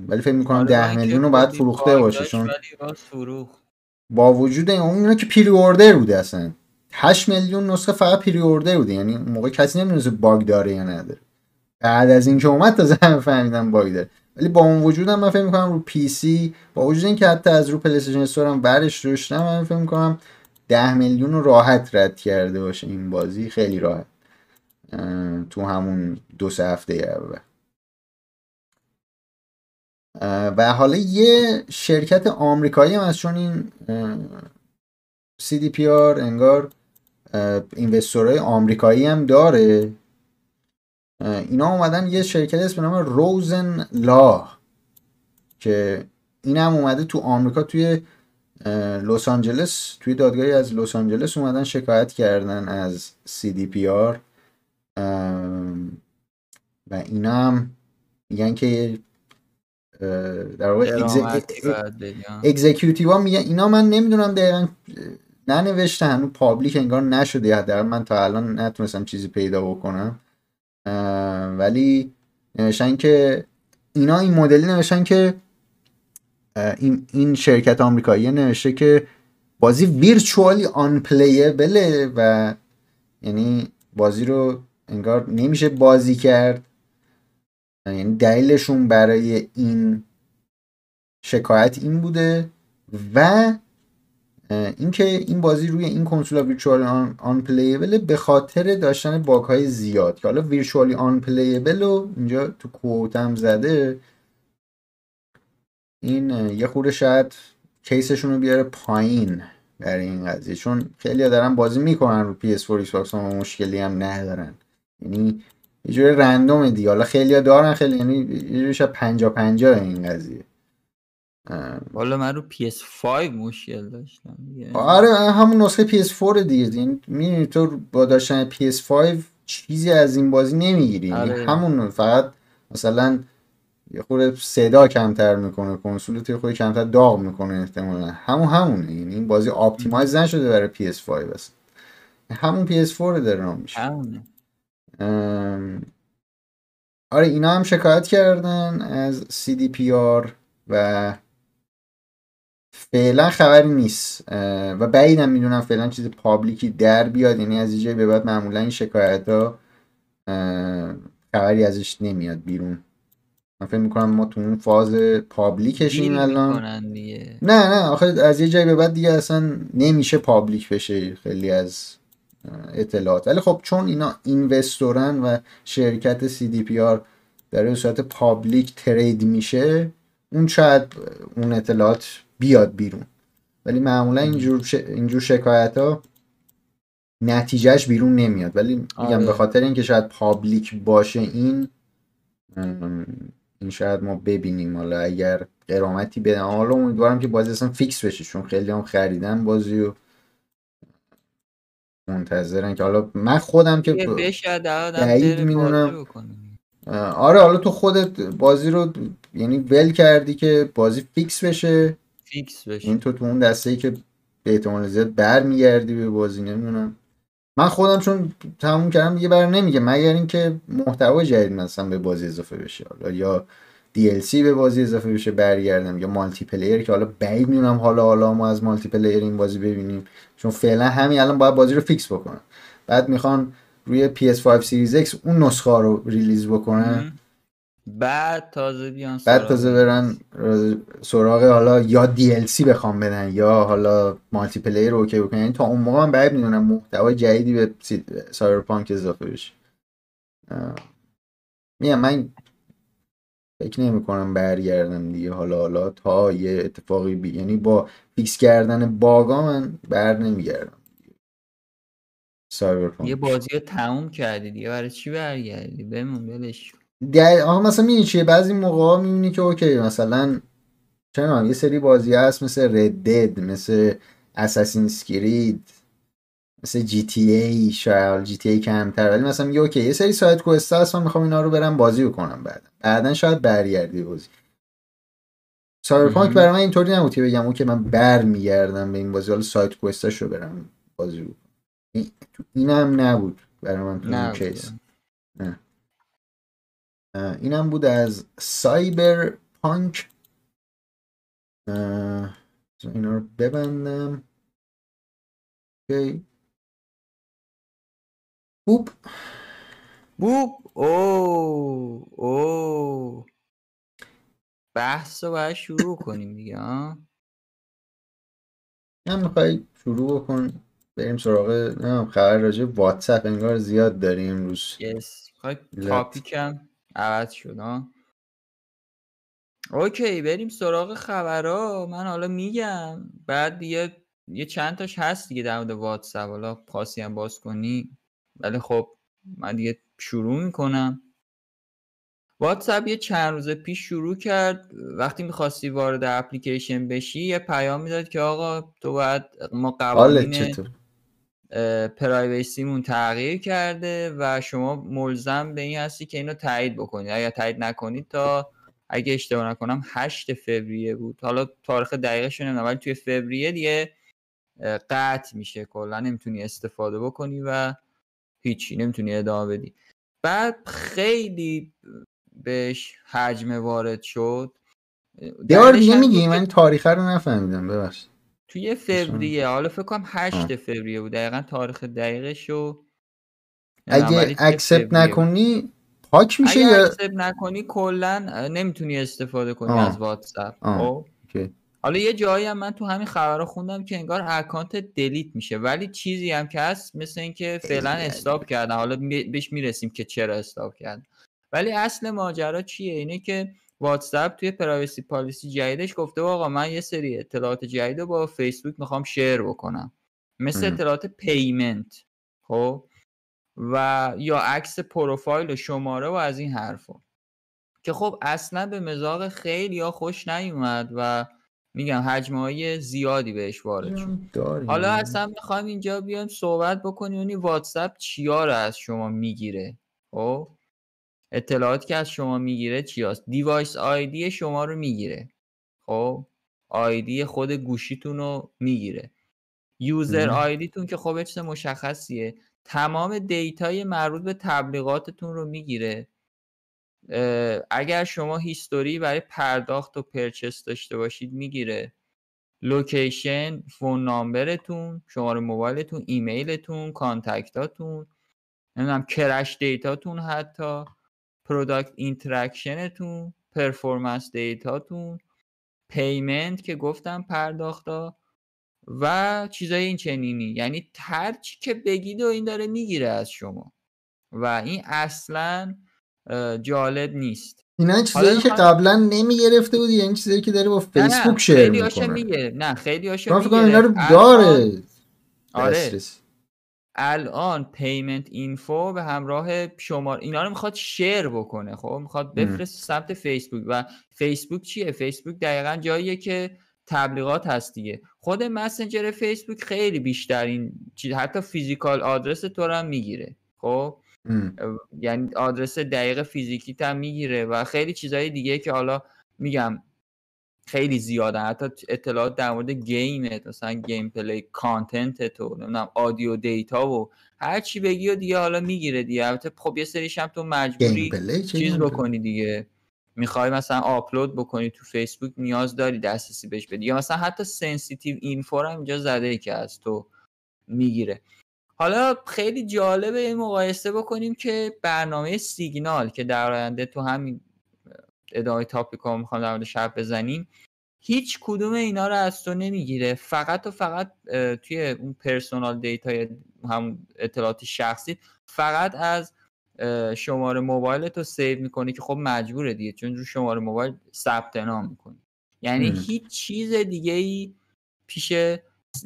ولی فکر می‌کنم آره، ده میلیون رو باید فروخته باشه چون با وجود اون که pre-order بوده اصلا. 8 میلیون نسخه فقط pre-order بوده. یعنی اون موقع کسی نمی‌دونه bug داره یا نداره. بعد از اینکه اومد تا همه فهمیدن bug داره. ولی با اون وجود هم من فکر می‌کنم رو PC با وجود اینکه حتی از رو PlayStation Store هم برش داشتم من فکر می‌کنم 10 میلیون رو راحت رد کرده باشه این بازی. خیلی راحت. تو همون دو سه هفته اول و حالا یه شرکت آمریکایی هم از چون این CDPR انگار اینوستورهای آمریکایی هم داره. اینا اومدن یه شرکت اسم نام روزن لا که این هم اومده تو آمریکا توی لس آنجلس توی دادگاهی از لس آنجلس اومدن شکایت کردن از CDPR و اینا هم میگن که در واقع executive ها میگن اینا من نمی‌دونم دقیقا ننوشته هنو public انگار نشده در من تا الان نتونستم چیزی پیدا بکنم. ولی نوشتن که اینا این مدلی نوشتن که این, این شرکت آمریکایی نوشته که بازی virtually unplayable ه و یعنی بازی رو انگار نمیشه بازی کرد. یعنی دلیلشون برای این شکایت این بوده. و اینکه این بازی روی این کنسول ویرچوال آن, پلیبل به خاطر داشتن باگ های زیاد. که حالا ویرچوالی آن پلیبل رو اینجا تو کوتم زده. این یه خورده شاید کیسشون رو بیاره پایین در این قضیه. چون خیلی دارن بازی می‌کنن رو PS4 Xbox و مشکلی هم ندارن. یعنی یه جوری رندوم دیگه. حالا خیلی دارن خیلی یعنی یه شاید 50 50 این قضیه. والا من رو PS5 مشکل داشتم آره همون نسخه PS4 دیگه. این می‌دونی تو با داشتن PS5 چیزی از این بازی نمی‌گیری. آره. همون فقط مثلا یه خورده صدا کمتر می‌کنه کنسول تو خود کمتر داغ می‌کنه احتمالا. همون همونه. یعنی این بازی آپتیمایز نشده برای PS5 بس. همون PS4 داره میشه. آره اینا هم شکایت کردن از CDPR و فعلا خبری نیست. و بعیدم می‌دونم فعلا چیز پابلیکی در بیاد. یعنی از اینجای به بعد معمولا این شکایت ها خبری ازش نمیاد بیرون. من فکر می‌کنم ما تو اون فاز پابلیکشیم الان. نه نه. آخه از یه جایی به بعد دیگه اصلا نمیشه public بشه خیلی از اطلاعات. ولی خب چون اینا investor ن و شرکت CDPR در صورت public trade میشه اون شاید اون اطلاعات بیاد بیرون. ولی معمولا اینجور, ش... اینجور شکایت ها نتیجهش بیرون نمیاد. ولی میگم آره. به خاطر اینکه شاید public باشه این این شاید ما ببینیم. حالا اگر غرامتی بدن. حالا امیدوارم که بازی اصلا fix بشه چون خیلی هم خریدن بازی و منتظرن که حالا من خودم که بعید می‌دونم. آره حالا تو خودت بازی رو یعنی ول کردی که بازی fix بشه. fix بشه این تو تو اون دسته ای که به احتمال زیاد برمیگردی به بازی نمی‌دونم. من خودم چون تموم کردم دیگه بر نمیگردم مگر اینکه محتوا جدید مثلا به بازی اضافه بشه. حالا یا DLC به بازی اضافه بشه برگردم. یا multiplayer که حالا بعید می‌دونم حالا حالا ما از multiplayer این بازی ببینیم. چون فعلا همین الان باید بازی رو fix بکنن بعد می‌خوان روی PS5 Series X اون نسخه رو release بکنن. بعد تازه بیان بعد تازه برن سراغ حالا یا DLC بخوام بدن یا حالا multiplayer رو okay بکنن. یعنی تا اون موقع من بعید می‌دونم محتوای جدیدی به Cyberpunk اضافه بشه. میگم من فکر نمی کنم برگردم دیگه. حالا حالا تا یه اتفاقی بی یعنی با fix کردن bug ا من بر نمیگردم. یه بازی رو تموم کردی دیگه. برای چی برگردی؟ بمون بلش آها مثلا می‌بینی چیه؟ بعضی موقع می‌بینی که okay مثلا چرا یه سری بازی هست مثل Red Dead مثل Assassin's Creed مثل جی تی ای شاید جی تی ای کمتر ولی مثلا میگه okay یه سری side quest هست من می‌خوام اینا رو برم بازی بکنم بعد. بعدا شاید برگردی بازی. Cyberpunk برای من اینطوری نبود که بگم okay من بر میگردم به این بازی حالا side quest اش رو برم بازی بکنم. این هم نبود برای من تو این case نه. اینم بود از Cyberpunk. اینا رو ببندم. okay. بوب بوب او او بحث رو باید شروع کنیم دیگه ها؟ هم می‌خوای شروع بکن. بریم سراغ نمیم خبر راجع واتساپ انگار زیاد داریم امروز. yes. topic م عوض شد ها okay بریم سراغ خبرها. من حالا میگم بعد دیگه یه چند تاش هست دیگه در مورد واتساپ. حالا خاصی هم باز کنی. ولی خب من دیگه شروع می‌کنم. واتساپ یه چند روز پیش شروع کرد. وقتی می‌خواستی وارد اپلیکیشن بشی یه پیام می‌داد که آقا تو باید ما قوانین پرایویسیمون تغییر کرده و شما ملزم به این هستی که اینو تایید بکنید. اگر تایید نکنید تا اگه اشتباه نکنم 8 فوریه بود. حالا تاریخ دقیقش نمی‌دونم ولی توی فوریه دیگه قطع میشه. کلا نمی‌تونی استفاده بکنی و هیچی نمی‌تونی ادامه بدی. بعد خیلی بهش حجم وارد شد. دیگه میگی من تاریخ رو نفهمیدم ببخشید. توی فوریه حالا فکر کنم 8 فوریه بود دقیقا تاریخ دقیقش رو اگه accept نکنی پاک میشه اگه یا اکسپت نکنی کلا نمی‌تونی استفاده کنی آه. از واتساپ آه. خب. حالا یه جایی هم من تو همین خبرها خوندم که انگار account delete میشه ولی چیزی هم که هست مثل اینکه فعلا. stop کردن حالا بهش می‌رسیم که چرا stop کردن ولی اصل ماجرا چیه اینه که واتساپ توی privacy policy جدیدش گفته آقا من یه سری اطلاعات جدید رو با فیسبوک می‌خوام share بکنم. مثل ام. اطلاعات payment خب؟ و یا عکس پروفایل و شماره و از این حرفا. که خب اصلا به مزاق خیلی یا خوش نیومد و میگم حجمه های زیادی بهش وارد شد. حالا اصلا می‌خوایم اینجا بیایم صحبت بکنیم یعنی واتساپ چیا رو از شما می‌گیره خب؟ اطلاعاتی که از شما می‌گیره چیاست؟ device ID شما رو می‌گیره. خب؟ ID خود گوشیتون رو می‌گیره. user. ID تون که خب چیز مشخصیه. تمام data ی مربوط به تبلیغاتتون رو می‌گیره. اگر شما history برای پرداخت و purchase داشته باشید می‌گیره. location phone number تون شماره موبایلتون ایمیلتون contact اتون نمی‌دونم crash data تون حتی. product interaction تون performance data تون payment که گفتم پرداختا و چیزای این چنینی. یعنی هر چی که بگید و این داره می‌گیره از شما. و این اصلا جالب نیست. اینا چیزایی که قبلا نمی‌گرفته بودی یعنی چیزایی که داره با فیسبوک share خیلی هاشو می‌کنه. میگه نه خیلی هاشو کنم اینا می‌گیره رو داره. آره. الان payment info به همراه شماره اینا رو می‌خواد share بکنه خب؟ می‌خواد. بفرست سمت فیسبوک و فیسبوک چیه؟ فیسبوک دقیقا جاییه که تبلیغات هست دیگه. خود مسنجر فیسبوک خیلی بیشتر این چیز حتی physical address تو رو هم می‌گیره خب. یعنی آدرس دقیق فیزیکی هم می‌گیره و خیلی چیزهای دیگه که حالا میگم خیلی زیادن حتی اطلاعات در مورد game ت مثلا gameplay content تو نمی‌دونم audio data و هر چی بگی و دیگه حالا می‌گیره دیگه. البته خب یه سریش هم تو مجبوری چیز بکنی دیگه. می‌خوای مثلا آپلود بکنی تو فیسبوک نیاز داری دسترسی بهش بدی. یا مثلا حتی sensitive info هم اینجا زده که از تو می‌گیره. حالا خیلی جالبه این مقایسه بکنیم که برنامه سیگنال که در آینده تو همین ادامه topic ها می‌خوام در موردش حرف بزنیم. هیچ کدوم اینا رو از تو نمی‌گیره. فقط و فقط توی اون personal data هم اطلاعات شخصی فقط از شماره موبایل تو save می‌کنه که خب مجبوره دیگه. چون رو شماره موبایل ثبت نام می‌کنی. یعنی ام. هیچ چیز دیگه ای پیش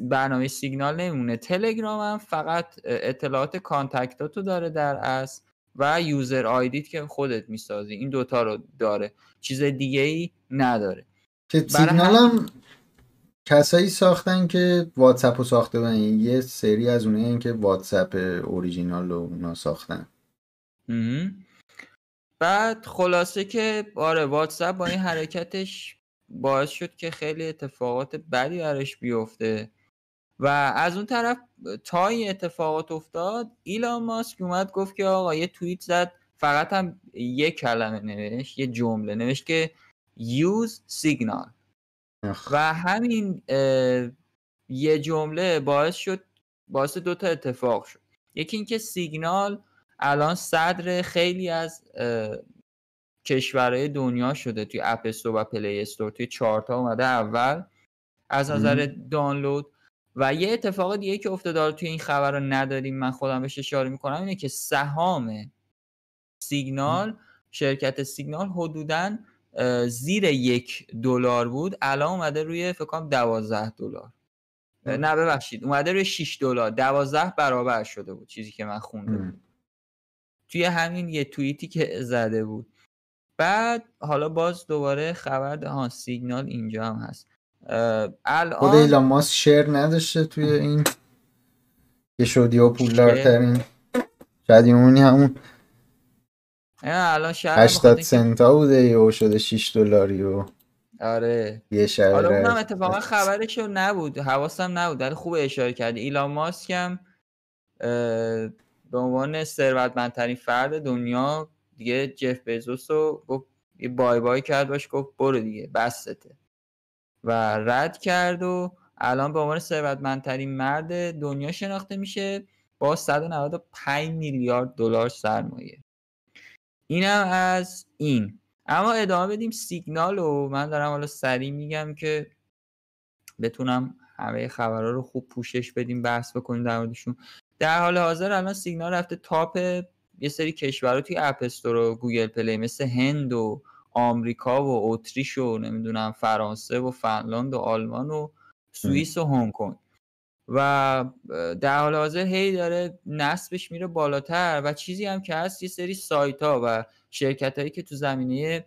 برنامه سیگنال نمیمونه. تلگرام هم فقط اطلاعات contact اتو داره در اصل. و user ID ت که خودت می‌سازی. این دوتا رو داره. چیز دیگه ای نداره. که سیگنال هم کسایی ساختن که واتساپ رو ساخته بودن. یعنی یه سری از اونه این که واتساپ اوریجینال رو اونا ساختن. بعد خلاصه که آره واتساپ با این حرکتش باعث شد که خیلی اتفاقات بدی براش بیفته. و از اون طرف تا این اتفاقات افتاد ایلان ماسک اومد گفت که آقا یه توییت زد فقط هم یه کلمه نوشت یه جمله نوشت که use signal اخ. و همین یه جمله باعث شد باعث دو تا اتفاق شد یکی اینکه سیگنال الان صدر خیلی از کشورهای دنیا شده توی اپ استور و پلی استور توی چارتا اومده اول از نظر. دانلود و یه اتفاق دیگه که افتاده توی این خبر رو نداریم من خودم بهش اشاره می‌کنم اینه که سهام سیگنال شرکت سیگنال حدودا زیر یک دلار بود. الان اومده روی فکر کنم دوازده دلار. اه، نه ببخشید اومده روی 6 دلار. دوازده برابر شده بود چیزی که من خونده. بود توی همین یه توییتی که زده بود. بعد حالا باز دوباره خبر ها سیگنال اینجا هم هست. اه، خود الان ایلان ماسک شیر نداشته توی این که شدی و پولدارترین شاید اونی همون الان به 80 خاطر اینکه سنتا بوده یهو شده 6 دلاری و آره. یه شب حالا اونم اتفاقا خبرش رو نبود حواسم نبود ولی خوب اشاره کردی ایلان ماسک هم به عنوان ثروتمندترین فرد دنیا دیگه جف بزوس رو گفت یه بای بای کرد باش گفت برو دیگه بسته و رد کرد و الان به عنوان ثروتمندترین مرد دنیا شناخته میشه با 195 میلیارد دلار سرمایه. اینم از این. اما ادامه بدیم سیگنال و من دارم حالا سریع میگم که بتونم همه خبرها رو خوب پوشش بدیم بحث بکنیم در موردشون. در حال حاضر الان سیگنال رفته top یه سری کشورها توی اپستور و گوگل پلی مثل هند و آمریکا و اتریش و نمی‌دونم فرانسه و فنلاند و آلمان و سوئیس و هنگ کنگ. و در حال حاضر هی داره نصبش میره بالاتر و چیزی هم که هست یه سری سایت ها و شرکت هایی که تو زمینه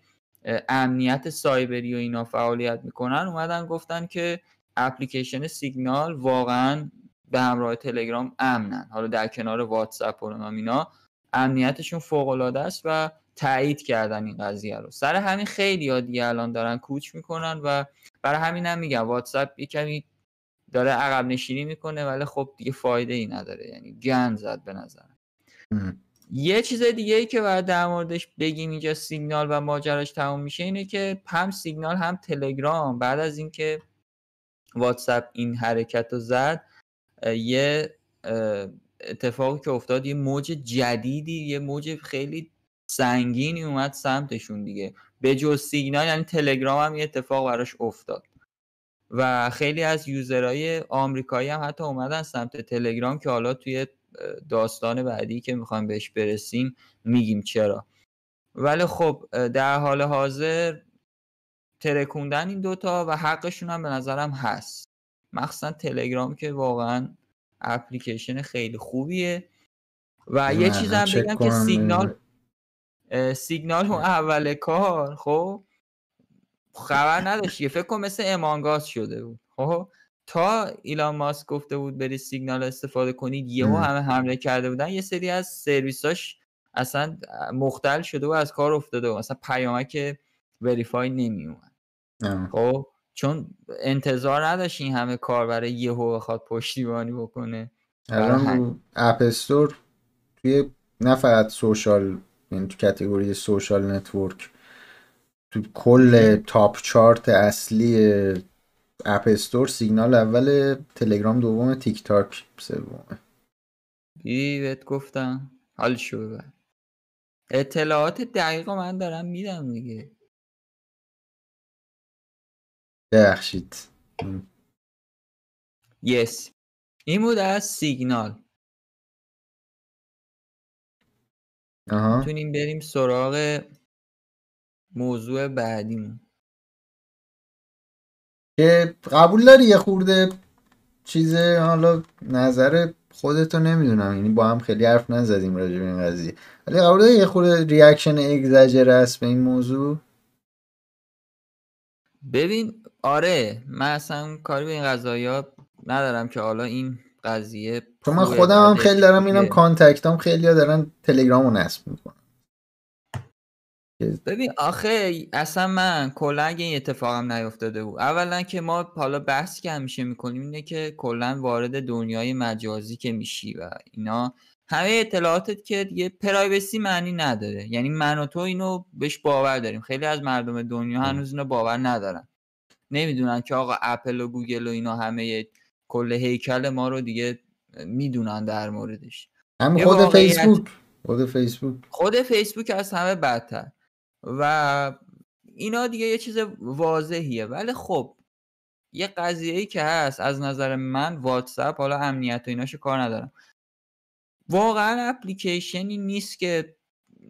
امنیت سایبری و اینا فعالیت می‌کنن اومدن گفتن که اپلیکیشن سیگنال واقعا به همراه تلگرام امنن. حالا در کنار واتساپ و اینا امنیتشون فوق العاده است و تایید کردن این قضیه رو. سر همین خیلی ها دیگه الان دارن کوچ می‌کنن و برای همین هم میگم واتساپ یه کمی داره عقب نشینی می‌کنه ولی خب دیگه فایده ای نداره. یعنی گند زد به نظرم. یه چیز دیگه ای که باید در موردش بگیم اینجا سیگنال و ماجراش تموم میشه اینه که هم سیگنال هم تلگرام. بعد از اینکه واتساپ این حرکت رو زد یه اتفاقی که افتاد یه موج جدیدی یه موج خیلی سنگینی اومد سمتشون دیگه. به جز سیگنال یعنی تلگرام هم یه اتفاق براش افتاد. و خیلی از یوزرهای آمریکایی هم حتی اومدن سمت تلگرام که حالا توی داستان بعدی که می‌خوایم بهش برسیم میگیم چرا. ولی خب در حال حاضر ترکوندن این دوتا و حقشون هم به نظرم هست. مخصوصا تلگرام که واقعا اپلیکیشن خیلی خوبیه. و یه چیز هم بگم که سیگنال سیگنال اون اول کار خب؟ خبر نداشت فکر کن مثل امانگاز شده بود. خب؟ تا ایلان ماسک گفته بود بری سیگنال استفاده کنید یهو همه حمله کرده بودن. یه سری از سرویساش اصلا مختل شده و از کار افتاده و مثلا پیامک verify نمی اومد خب؟ چون انتظار نداشت این همه کار برای یهو بخواد پشتیبانی بکنه. الان اپ استور توی نه فقط social یعنی تو category social network. تو کل top chart اصلی اپ استور سیگنال اول تلگرام دوم تیک تاک سومه بهت گفتم. حال شو اطلاعات دقیق من دارم میدم دیگه. بخشید یس. این بود از سیگنال. می‌تونیم بریم سراغ موضوع بعدیمون. که قبول داری یه خورده چیز حالا نظر خودتو نمی‌دونم یعنی با هم خیلی حرف نزدیم راجع به این قضیه. ولی قبول داری یه خورده reaction exaggerate به این موضوع؟ ببین آره من اصلا کاری به این قضایا ندارم که حالا این قضیه چون من خودم هم خیلی دارم اینم contact ام خیلی دارن تلگرامو نصب می‌کنن. ببین آخه اصلا من کلا اگه این اتفاقم نیفتاده بود اولا که ما حالا بحثی که همیشه می‌کنیم اینه که کلا وارد دنیای مجازی که میشی و اینا همه اطلاعاتت که دیگه privacy معنی نداره. یعنی من و تو اینو بهش باور داریم. خیلی از مردم دنیا هنوز اینو باور ندارن. نمی‌دونن که آقا اپل و گوگل و اینا همه کل هیکل ما رو دیگه می‌دونن در موردش. هم خود فیسبوک. خود فیسبوک. خود فیسبوک از همه بدتر. و اینا دیگه یه چیز واضحیه. ولی خب یه قضیه ای که هست از نظر من واتساپ حالا امنیت و ایناشو کار ندارم. واقعا اپلیکیشنی نیست که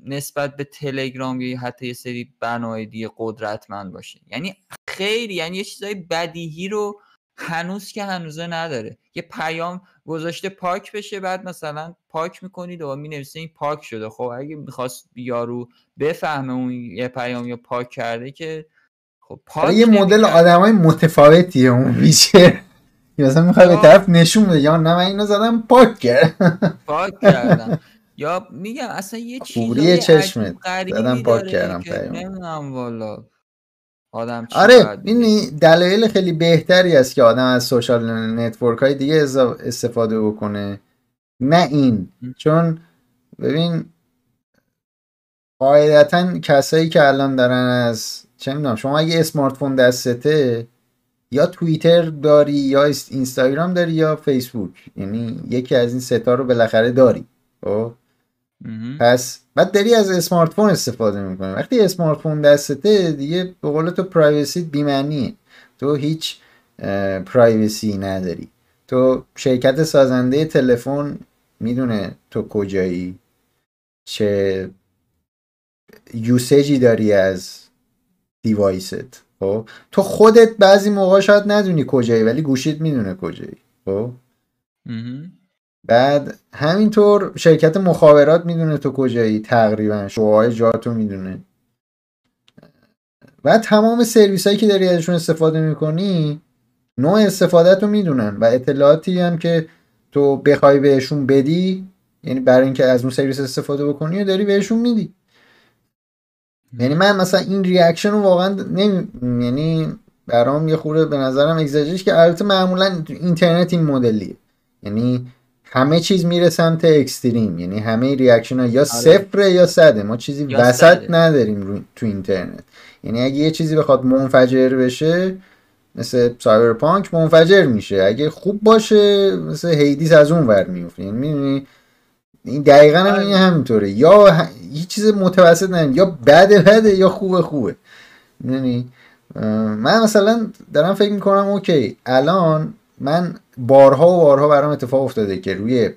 نسبت به تلگرام یا حتی یه سری برنامه دیگه قدرتمند باشه. یعنی خیلی یعنی یه چیزای بدیهی رو هنوز که هنوزه نداره. یه پیام گذاشته پاک بشه بعد مثلا پاک می‌کنید و می نویسه این پاک شده. خب اگه می‌خواست یارو بفهمه اون یه پیام یا پاک کرده که خب پاک یه مدل آدمای متفاوتیه اون ویچر. مثلا می‌خوای به طرف نشون بده یا نه من اینو زدم پاک کرد. پاک کردم. یا میگم اصلا یه چیزی چشمت. زدم پاک کردم پیام. نمی‌دونم والا. آدم آره این دلایل خیلی بهتری است که آدم از social network های دیگه استفاده بکنه. نه این. چون ببین قاعدتا کسایی که الان دارن از چه می‌دونم شما اگه smartphone دستته یا توییتر داری یا اینستاگرام داری یا فیسبوک یعنی یکی از این ستا رو بالاخره داری خب؟ پس بعد داری از smartphone استفاده می‌کنی. وقتی smartphone دستته دیگه به قول تو privacy بی‌معنیه تو هیچ privacy نداری. تو شرکت سازنده تلفن می‌دونه تو کجایی. چه یوسیجی داری از دیوایست. خب؟ تو خودت بعضی موقع شاید ندونی کجایی ولی گوشیت می‌دونه کجایی. خب؟ بعد همینطور شرکت مخابرات می‌دونه تو کجایی تقریبا شوهای جاتو می‌دونه. و تمام سرویس هایی که داری ازشون استفاده می‌کنی نوع استفادت رو می‌دونن و اطلاعاتی هم که تو بخوای بهشون بدی یعنی برای اینکه از اون سرویس استفاده بکنی و داری بهشون میدی. یعنی من مثلا این reaction رو واقعا نمی... یعنی برام یه خورده به نظرم اگزاجرش که البته معمولا اینترنت این مدلیه. یعنی همه چیز میره سمت extreme یعنی همه reaction ها یا آره. صفره یا صده. ما چیزی وسط نداریم رو... تو اینترنت. یعنی اگه یه چیزی بخواد منفجر بشه مثل سایبرپانک منفجر میشه. اگه خوب باشه مثل هیدیس از اون ور میفته. یعنی می‌دونی؟ این دقیقا هم این همینطوره. یا هیچ چیز متوسط نه یا بده بده یا خوبه خوبه. یعنی من مثلا دارم فکر می‌کنم okay الان من بارها و بارها برام اتفاق افتاده که روی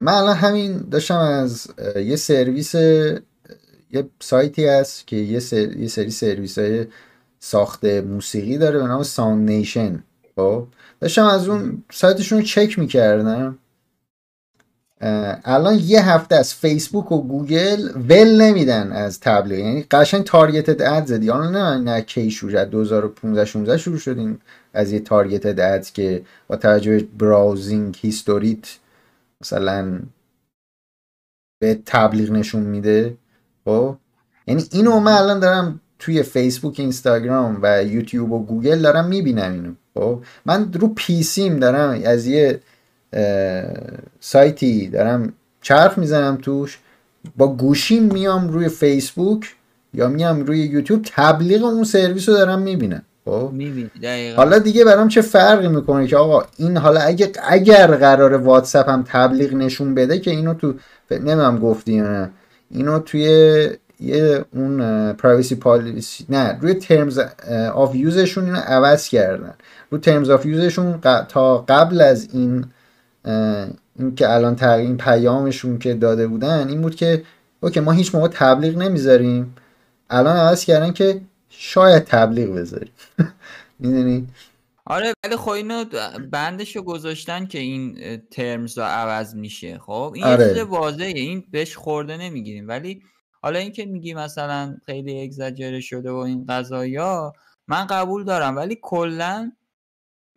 من الان همین داشتم از یه سرویس یه سایتی هست که یه, سری, یه سری سرویس های ساخت موسیقی داره به نام Soundation خب داشتم از اون سایتشون رو چک می‌کردم. الان یه هفته از فیسبوک و گوگل ول نمیدن از تبلیغ. یعنی قشنگ targeted ad زدی. حالا نه نه کی شروع شد 2015 16 شروع شدیم. از یه targeted ad که با توجه browsing historyت مثلا به تبلیغ نشون میده. خب؟ یعنی اینو من الان دارم توی فیسبوک اینستاگرام و یوتیوب و گوگل دارم می‌بینم اینو. خب؟ من رو PCم دارم از یه سایتی دارم چرخ می‌زنم توش. با گوشیم میام روی فیسبوک یا میام روی یوتیوب تبلیغ اون سرویس رو دارم می‌بینم. خب؟ حالا دیگه برام چه فرقی می‌کنه که آقا این حالا اگه اگر قرار واتساپ هم تبلیغ نشون بده که اینو تو نمی‌دونم گفتی نه. اینو توی یه اون privacy policy نه روی terms of useشون اینو عوض کردن. رو terms of useشون تا قبل از این این که الان تغییر پیامشون که داده بودن این بود که okay ما هیچ موقع تبلیغ نمی‌ذاریم. الان عوض کردن که شاید تبلیغ بذاریم می‌دونی؟ آره ولی خب اینو بندش رو گذاشتن که این terms رو عوض میشه. خب این آره. چیز واضحه. این بهش خورده نمی‌گیریم. ولی حالا اینکه میگی مثلا خیلی اگزاجره شده و این قضایا من قبول دارم. ولی کلا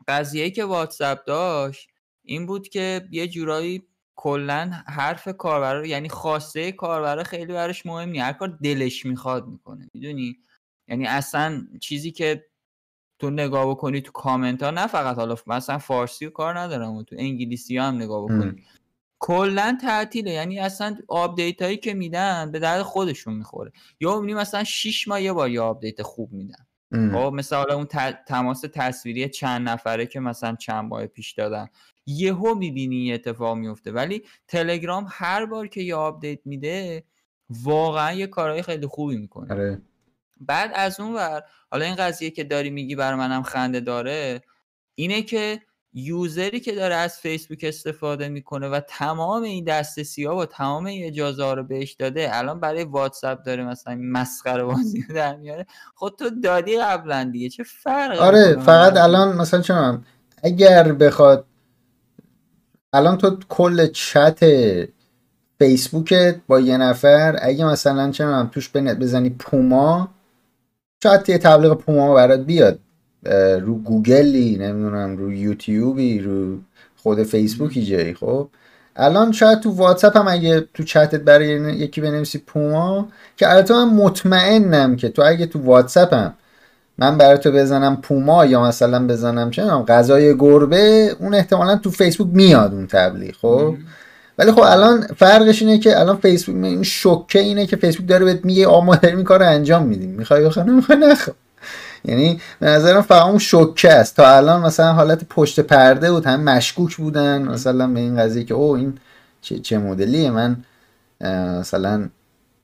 قضیه که واتساپ داشت این بود که یه جورایی کلا حرف کاربر یعنی خواسته کاربر خیلی براش مهم نیست. هر کار دلش می‌خواد می‌کنه. می‌دونی؟ یعنی اصلا چیزی که تو نگاه بکنی تو کامنت ها نه فقط حالا مثلا فارسی و کار ندارم و تو انگلیسی هم نگاه بکنی. کلا تعطیله یعنی اصلا update هایی که میدن به درد خودشون می‌خوره. یا می‌بینی مثلا 6 ماه یه بار یه update خوب میدن. خب مثلا اون تماس تصویری چند نفره که مثلا چند ماه پیش دادن. یهو می‌بینی این اتفاق میفته ولی تلگرام هر بار که یه update میده واقعا یه کارهای خیلی خوبی می‌کنه. آره. بعد از اون ور حالا این قضیه که داری میگی برا منم خنده داره اینه که userی که داره از فیسبوک استفاده می‌کنه و تمام این دسترسی ها و تمام این اجازه ها رو بهش داده الان برای واتساپ داره مثلا مسخره بازی در میاره. خود تو دادی قبلا دیگه چه فرق آره فقط الان مثلا چون اگر بخواد الان تو کل چت فیسبوکت با یه نفر اگه مثلا چه توش بزنی پوما شاید یه تبلیغ پوما برات بیاد. رو گوگلی نمی‌دونم رو یوتیوبی رو خود فیسبوکی جایی خب. الان شاید تو واتساپ هم اگه تو چتت برای یکی بنویسی پوما که البته من مطمئنم که تو اگه تو واتساپ هم من برای تو بزنم پوما یا مثلا بزنم چه غذای گربه اون احتمالا تو فیسبوک میاد اون تبلیغ خب. ولی خب الان فرقش اینه که الان فیسبوک این شوکه اینه که فیسبوک داره بهت میگه آ ما داریم این کارو انجام میدیم. می‌خوای بخوای؟ نمی‌خوای نخواه یعنی به نظرم فقط اون شوکه است. تا الان مثلا حالت پشت پرده بود هم مشکوک بودن. مثلا به این قضیه که او این چه, چه مدلیه؟ من مثلا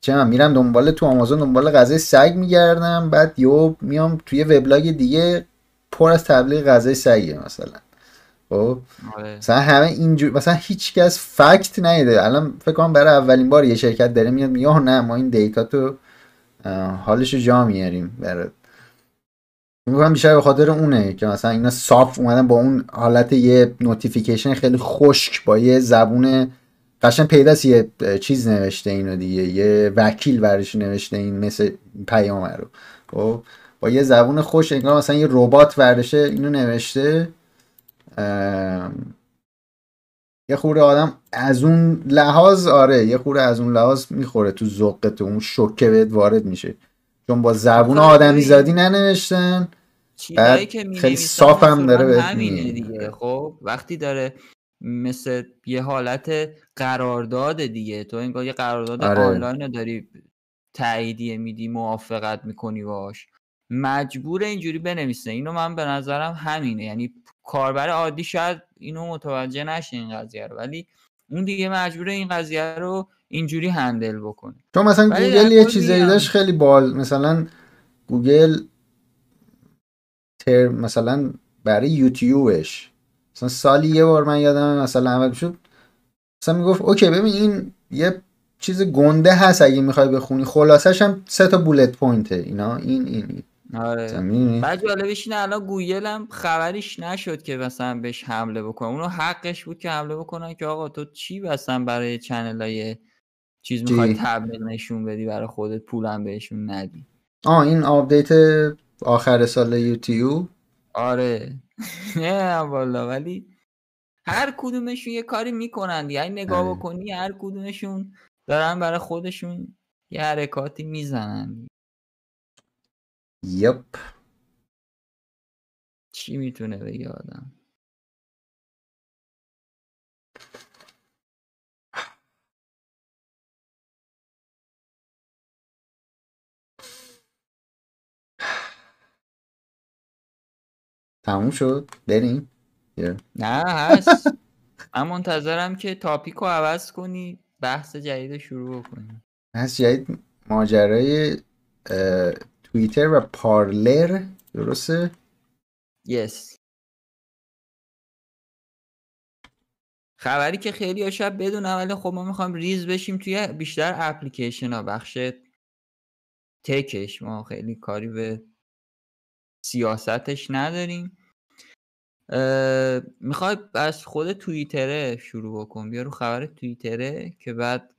چه من میرم دنبال تو آمازون دنبال غذای سگ میگردم. بعد یهو میام توی وبلاگ دیگه پر از تبلیغ غذای سگه مثلا. خب. آره. مثلا همه اینجور مثلا هیچ کس fact نیده الان فکر کنم برای اولین بار یه شرکت داره میاد میگه نه ما این data تو حالش رو جا میاریم برات. میگم بیشتر به خاطر اونه که مثلا اینا صاف اومدن با اون حالت یه notification خیلی خشک با یه زبون قشن پیداست یه چیز نوشته اینو دیگه. یه وکیل برش نوشته این مثل پیام رو. خب. با یه زبون خوش انگار مثلا یه ربات ورشه اینو نوشته. یه خوره آدم از اون لحاظ آره یه خوره از اون لحاظ می‌خوره تو ذوق تو اون شوکه بهت وارد میشه. چون با زبون آدمی زادی ننوشتن بعد که خیلی صاف هم داره بهت همینه دیگه. خب وقتی داره مثل یه حالت قرارداد دیگه تو انگار یه قرارداد آره. آنلاین داری تاییدیه میدی موافقت می‌کنی باش. مجبور اینجوری بنویسه. اینو من به نظرم همینه. یعنی کاربر عادی شاید اینو متوجه نشه این قضیه رو ولی اون دیگه مجبور این قضیه رو اینجوری هندل بکنه. چون مثلا گوگل یه چیزایی داشت خیلی بال مثلا گوگل تر مثلا برای یوتیوبش. مثلا سالی یه بار من یادم مثلا عمل شد مثلا می‌گفت okay ببین این یه چیز گنده هست اگه می‌خوای بخونی خلاصش هم سه تا bullet pointه اینا این این. آره. بعد جالبش اینه الان گوگل هم خبریش نشد که مثلا بهش حمله بکنه. اونو حقش بود که حمله بکنن که آقا تو چی مثلا برای channel های چیز می‌خوای تبلیغ نشون بدی؟ برای خودت پولم بهشون ندی. آه این آپدیت آخر سال یوتیوب آره. نه والا ولی هر کدومشون یه کاری می‌کنن یعنی نگاه آره. بکنی هر کدومشون دارن برای خودشون یه حرکاتی می‌زنن. یپ چی می‌تونه بگه آدم؟ تموم شد؟ بریم؟ نه هست. من منتظرم که تاپیک رو عوض کنی بحث جدید شروع کنی بحث جدید ماجرای توییتر و پارلر درسته؟ یس خبری که خیلی ها شب بدونم ولی خب ما می‌خوایم ریز بشیم توی بیشتر اپلیکیشن ها. بخش تکش. ما خیلی کاری به سیاستش نداریم. می‌خوای از خود توییتره شروع بکن. بیا رو خبر توییتره که بعد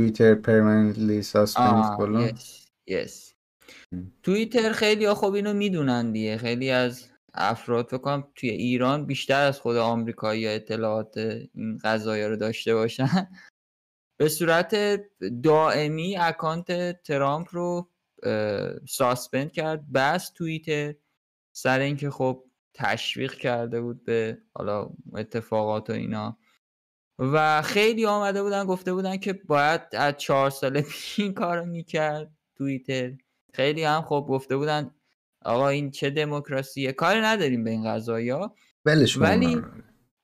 توییتر پرمننتلی ساسپند کنم یس توییتر خیلی خب اینو می‌دونن دیگه. خیلی از افراد فکر کنم توی ایران بیشتر از خود آمریکایی اطلاعات این قضايا رو داشته باشن. به صورت دائمی account ترامپ رو suspend کرد. بحث توییتر سر اینکه خب تشویق کرده بود به حالا اتفاقات و اینا. و خیلی آمده بودن گفته بودن که باید از چهار سال پیش این کارو می‌کرد توییتر. خیلی هم خب گفته بودن آقا این چه دموکراسیه؟ کاری نداریم به این قضایا ولی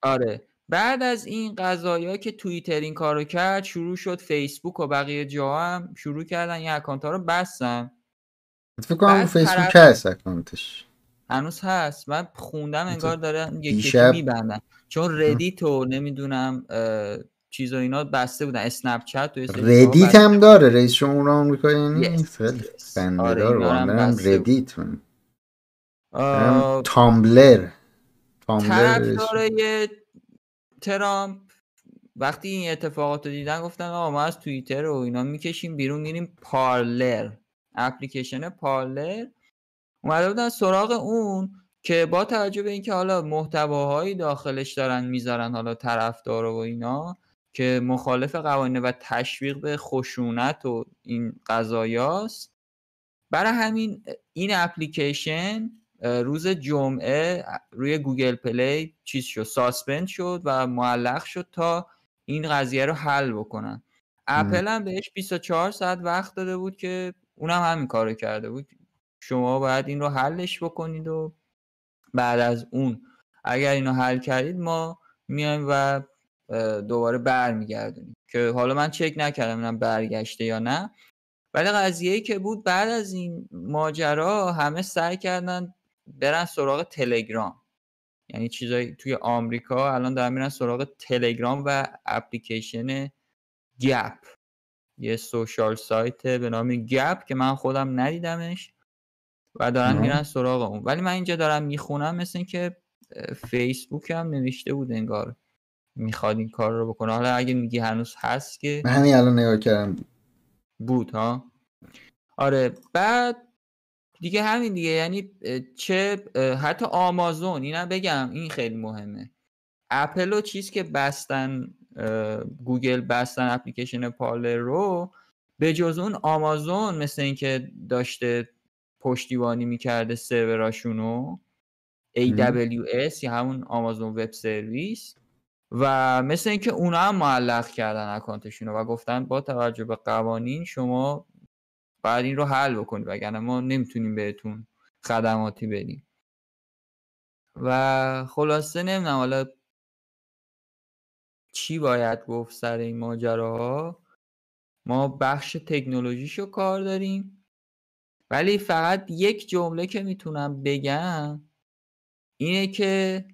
آره بعد از این قضایا که توییتر این کارو کرد شروع شد فیسبوک و بقیه جا هم شروع کردن این account ها رو بستن. فکر کنم فیسبوک هست accountش. هنوز هست. من خوندم انگار داره یکی میبندن. چون ردیت و نمی‌دونم چیز و اینا بسته بودن. Snapchat و ردیت هم داره. رئیس جمهور آمریکا یعنی خیلی ردیت من تامبلر. طرفدارای ترامپ وقتی این اتفاقات رو دیدن گفتن آقا ما از توییتر و اینا می‌کشیم بیرون میریم پارلر. اپلیکیشن پارلر اومده بودن سراغ اون که با توجه به اینکه حالا محتواهایی داخلش دارن می‌ذارن حالا طرفدار و اینا که مخالف قوانین و تشویق به خشونت و این قضایاست. برای همین این اپلیکیشن روز جمعه روی گوگل پلی چیز شد suspend شد و معلق شد تا این قضیه رو حل بکنن. اپل هم بهش 24 ساعت وقت داده بود که اونم همین کارو کرده بود. شما باید این رو حلش بکنید و بعد از اون اگر اینو حل کردید ما میایم و دوباره برمیگردونیم. که حالا من چک نکردم اینم برگشته یا نه. ولی قضیه ای که بود بعد از این ماجرا همه سعی کردن برن سراغ تلگرام. یعنی چیزایی توی آمریکا الان دارن میرن سراغ تلگرام و اپلیکیشن گپ. یه سوشال سایت به نام گپ که من خودم ندیدمش. و دارن میرن سراغ اون. ولی من اینجا دارم می‌خونم مثل که فیسبوک هم نوشته بود انگار می‌خواد این کار رو بکنه. حالا اگه میگی هنوز هست که من همین الان نگاه کردم. بود ها؟ آره بعد دیگه همین دیگه. یعنی چه حتی آمازون اینم بگم این خیلی مهمه. اپل و چیز که بستن گوگل بستن اپلیکیشن پارلر رو به جز اون آمازون مثل اینکه داشته پشتیبانی می‌کرده سروراشونو AWS یا همون آمازون web service و مثل اینکه اونا هم معلق کردن اکانتشون و گفتن با توجه به قوانین شما باید این رو حل بکنید وگرنه ما نمی‌تونیم بهتون خدماتی بدیم. و خلاصه نمی‌دونم حالا چی باید گفت سر این ماجراها؟ ما بخش تکنولوژیشو کار داریم. ولی فقط یک جمله که می‌تونم بگم اینه که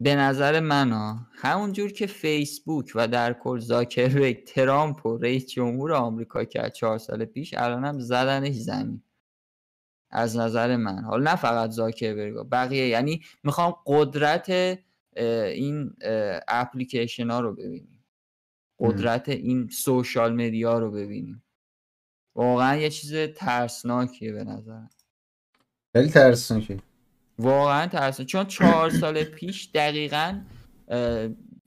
به نظر من ها همونجور که فیسبوک و در کل زاکربرگ ترامپ و رئیس جمهور آمریکا کرد چهار سال پیش الان هم زدنش زمین. از نظر من. حالا نه فقط زاکربرگ بقیه. یعنی می‌خوام قدرت این اپلیکیشن ها رو ببینیم. قدرت این سوشال مدیا رو ببینیم. واقعا یه چیز ترسناکیه به نظر خیلی ترسناکه واقعا ترسناک. چون چهار سال پیش دقیقا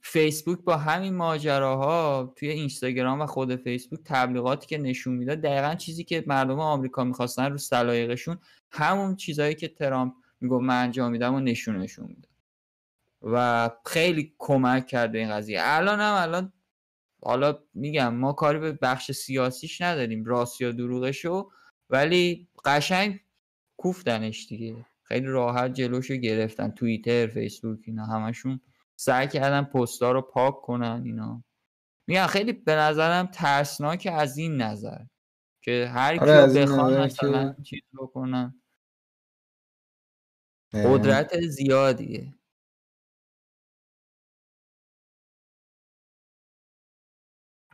فیسبوک با همین ماجراها توی اینستاگرام و خود فیسبوک تبلیغاتی که نشون می‌داد دقیقا چیزی که مردم آمریکا می‌خواستن رو سلایقشون همون چیزهایی که ترامپ میگو من انجام میدم و نشونشون می‌داد. و خیلی کمک کرده این قضیه. الان هم الان حالا میگم ما کاری به بخش سیاسیش نداریم راست یا دروغشو ولی قشنگ کوفتنش دیگه. خیلی راحت جلوشو گرفتن توییتر فیسبوک اینا همشون سعی کردن پستا رو پاک کنن اینا. میگم خیلی به نظرم ترسناک از این نظر که هر آره کی بخوان مثلا که... چیز بکنن. قدرت زیادیه.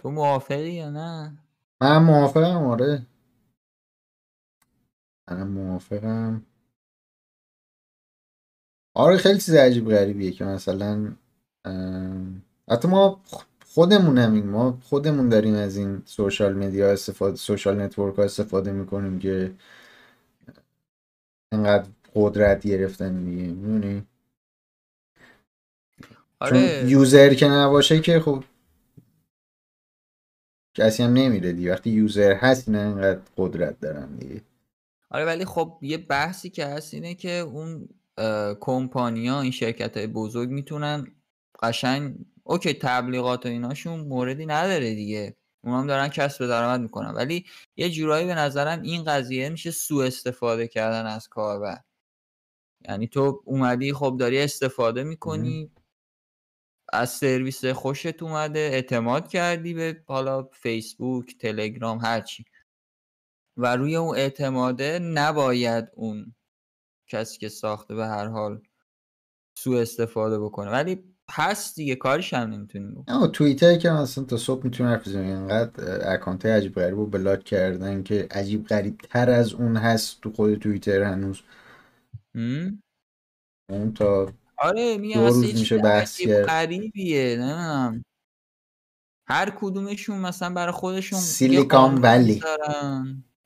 تو موافقی یا نه؟ من موافقم آره. من موافقم. آره خیلی چیز عجیب غریبیه که مثلا حتی ما خودمون همین ما خودمون داریم از این social media استفاده social network ها استفاده می‌کنیم که انقدر قدرت گرفتن دیگه می‌دونی؟ آره. چون user که نباشه که خب کسی هم نمیره دیگه. وقتی user هست نه انقدر قدرت دارن دیگه. آره ولی خب یه بحثی که هست اینه که اون کمپانیا این شرکت های بزرگ می‌تونن قشنگ okay تبلیغات و ایناشون موردی نداره دیگه. اونا هم دارن کسب درآمد می‌کنن. ولی یه جورایی به نظرم این قضیه میشه سوء استفاده کردن از کاربر. یعنی تو اومدی خب داری استفاده می‌کنی. از سرویس خوشت اومده اعتماد کردی به حالا فیسبوک تلگرام هرچی و روی اون اعتماده نباید اون کسی که ساخته به هر حال سوء استفاده بکنه. ولی هست دیگه کارش هم نمی‌تونیم بکنیم توییتر که اصلا تا صبح می‌تونه حرف بزنیم اینقدر اکانت عجیب غریب رو بلاک کردن که عجیب غریب تر از اون هست تو خود توییتر هنوز. اون تا آره میگم دو روز میشه بحث کرد. نمی‌دونم. هر کدومشون مثلا برای خودشون سیلیکان ولی.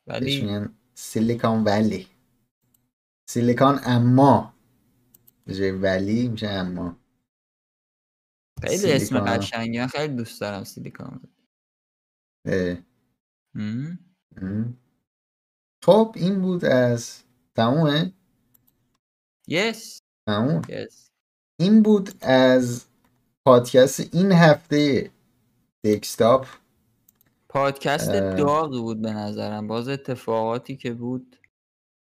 ولی سیلیکان ولی. سیلیکان اما. به ولی میشه اما. خیلی اسم قشنگی خیلی دوست دارم سیلیکان خب این بود از تمومه. یس تموم. این بود از پادکست این هفته دکستاپ پادکست داغی بود به نظرم. باز اتفاقاتی که بود.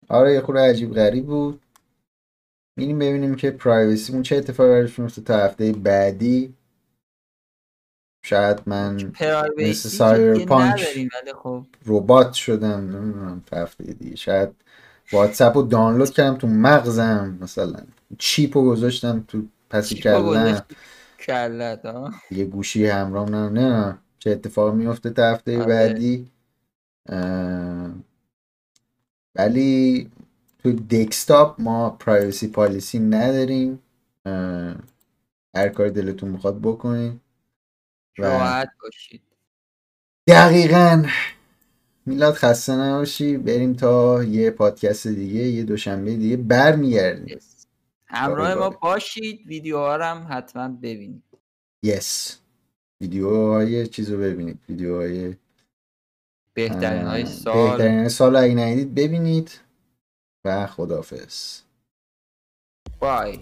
آره یه خورده عجیب غریب بود. میریم ببینیم که پرایوسیمون چه اتفاقی براش میفته تا هفته بعدی. شاید من مثل پرایویسی سایر ولی خب. ربات شدم. نمی‌دونم هفته دیگه. شاید واتساپ رو دانلود کردم تو مغزم مثلا. چیپ رو گذاشتم تو پسی گذاشتی کلت ها یه گوشی همراه نه نه. چه اتفاق میفته تا هفته آره. بعدی؟ اه، ولی تو دکستاپ ما پرایوسی پالیسی نداریم. اه، هر کاری دلتون می‌خواد بکنین. و راحت باشید. دقیقا. میلاد خسته نباشی. بریم تا یه پادکست دیگه یه دوشنبه دیگه برمیگردیم. همراه ما باره. باشید. ویدیوها رو هم حتما ببینید. یس ویدیوهای چیز رو ببینید. ویدیوهای بهترین های سال. بهترین سال رو اگه ندیدید ببینید. و خدافظ بای.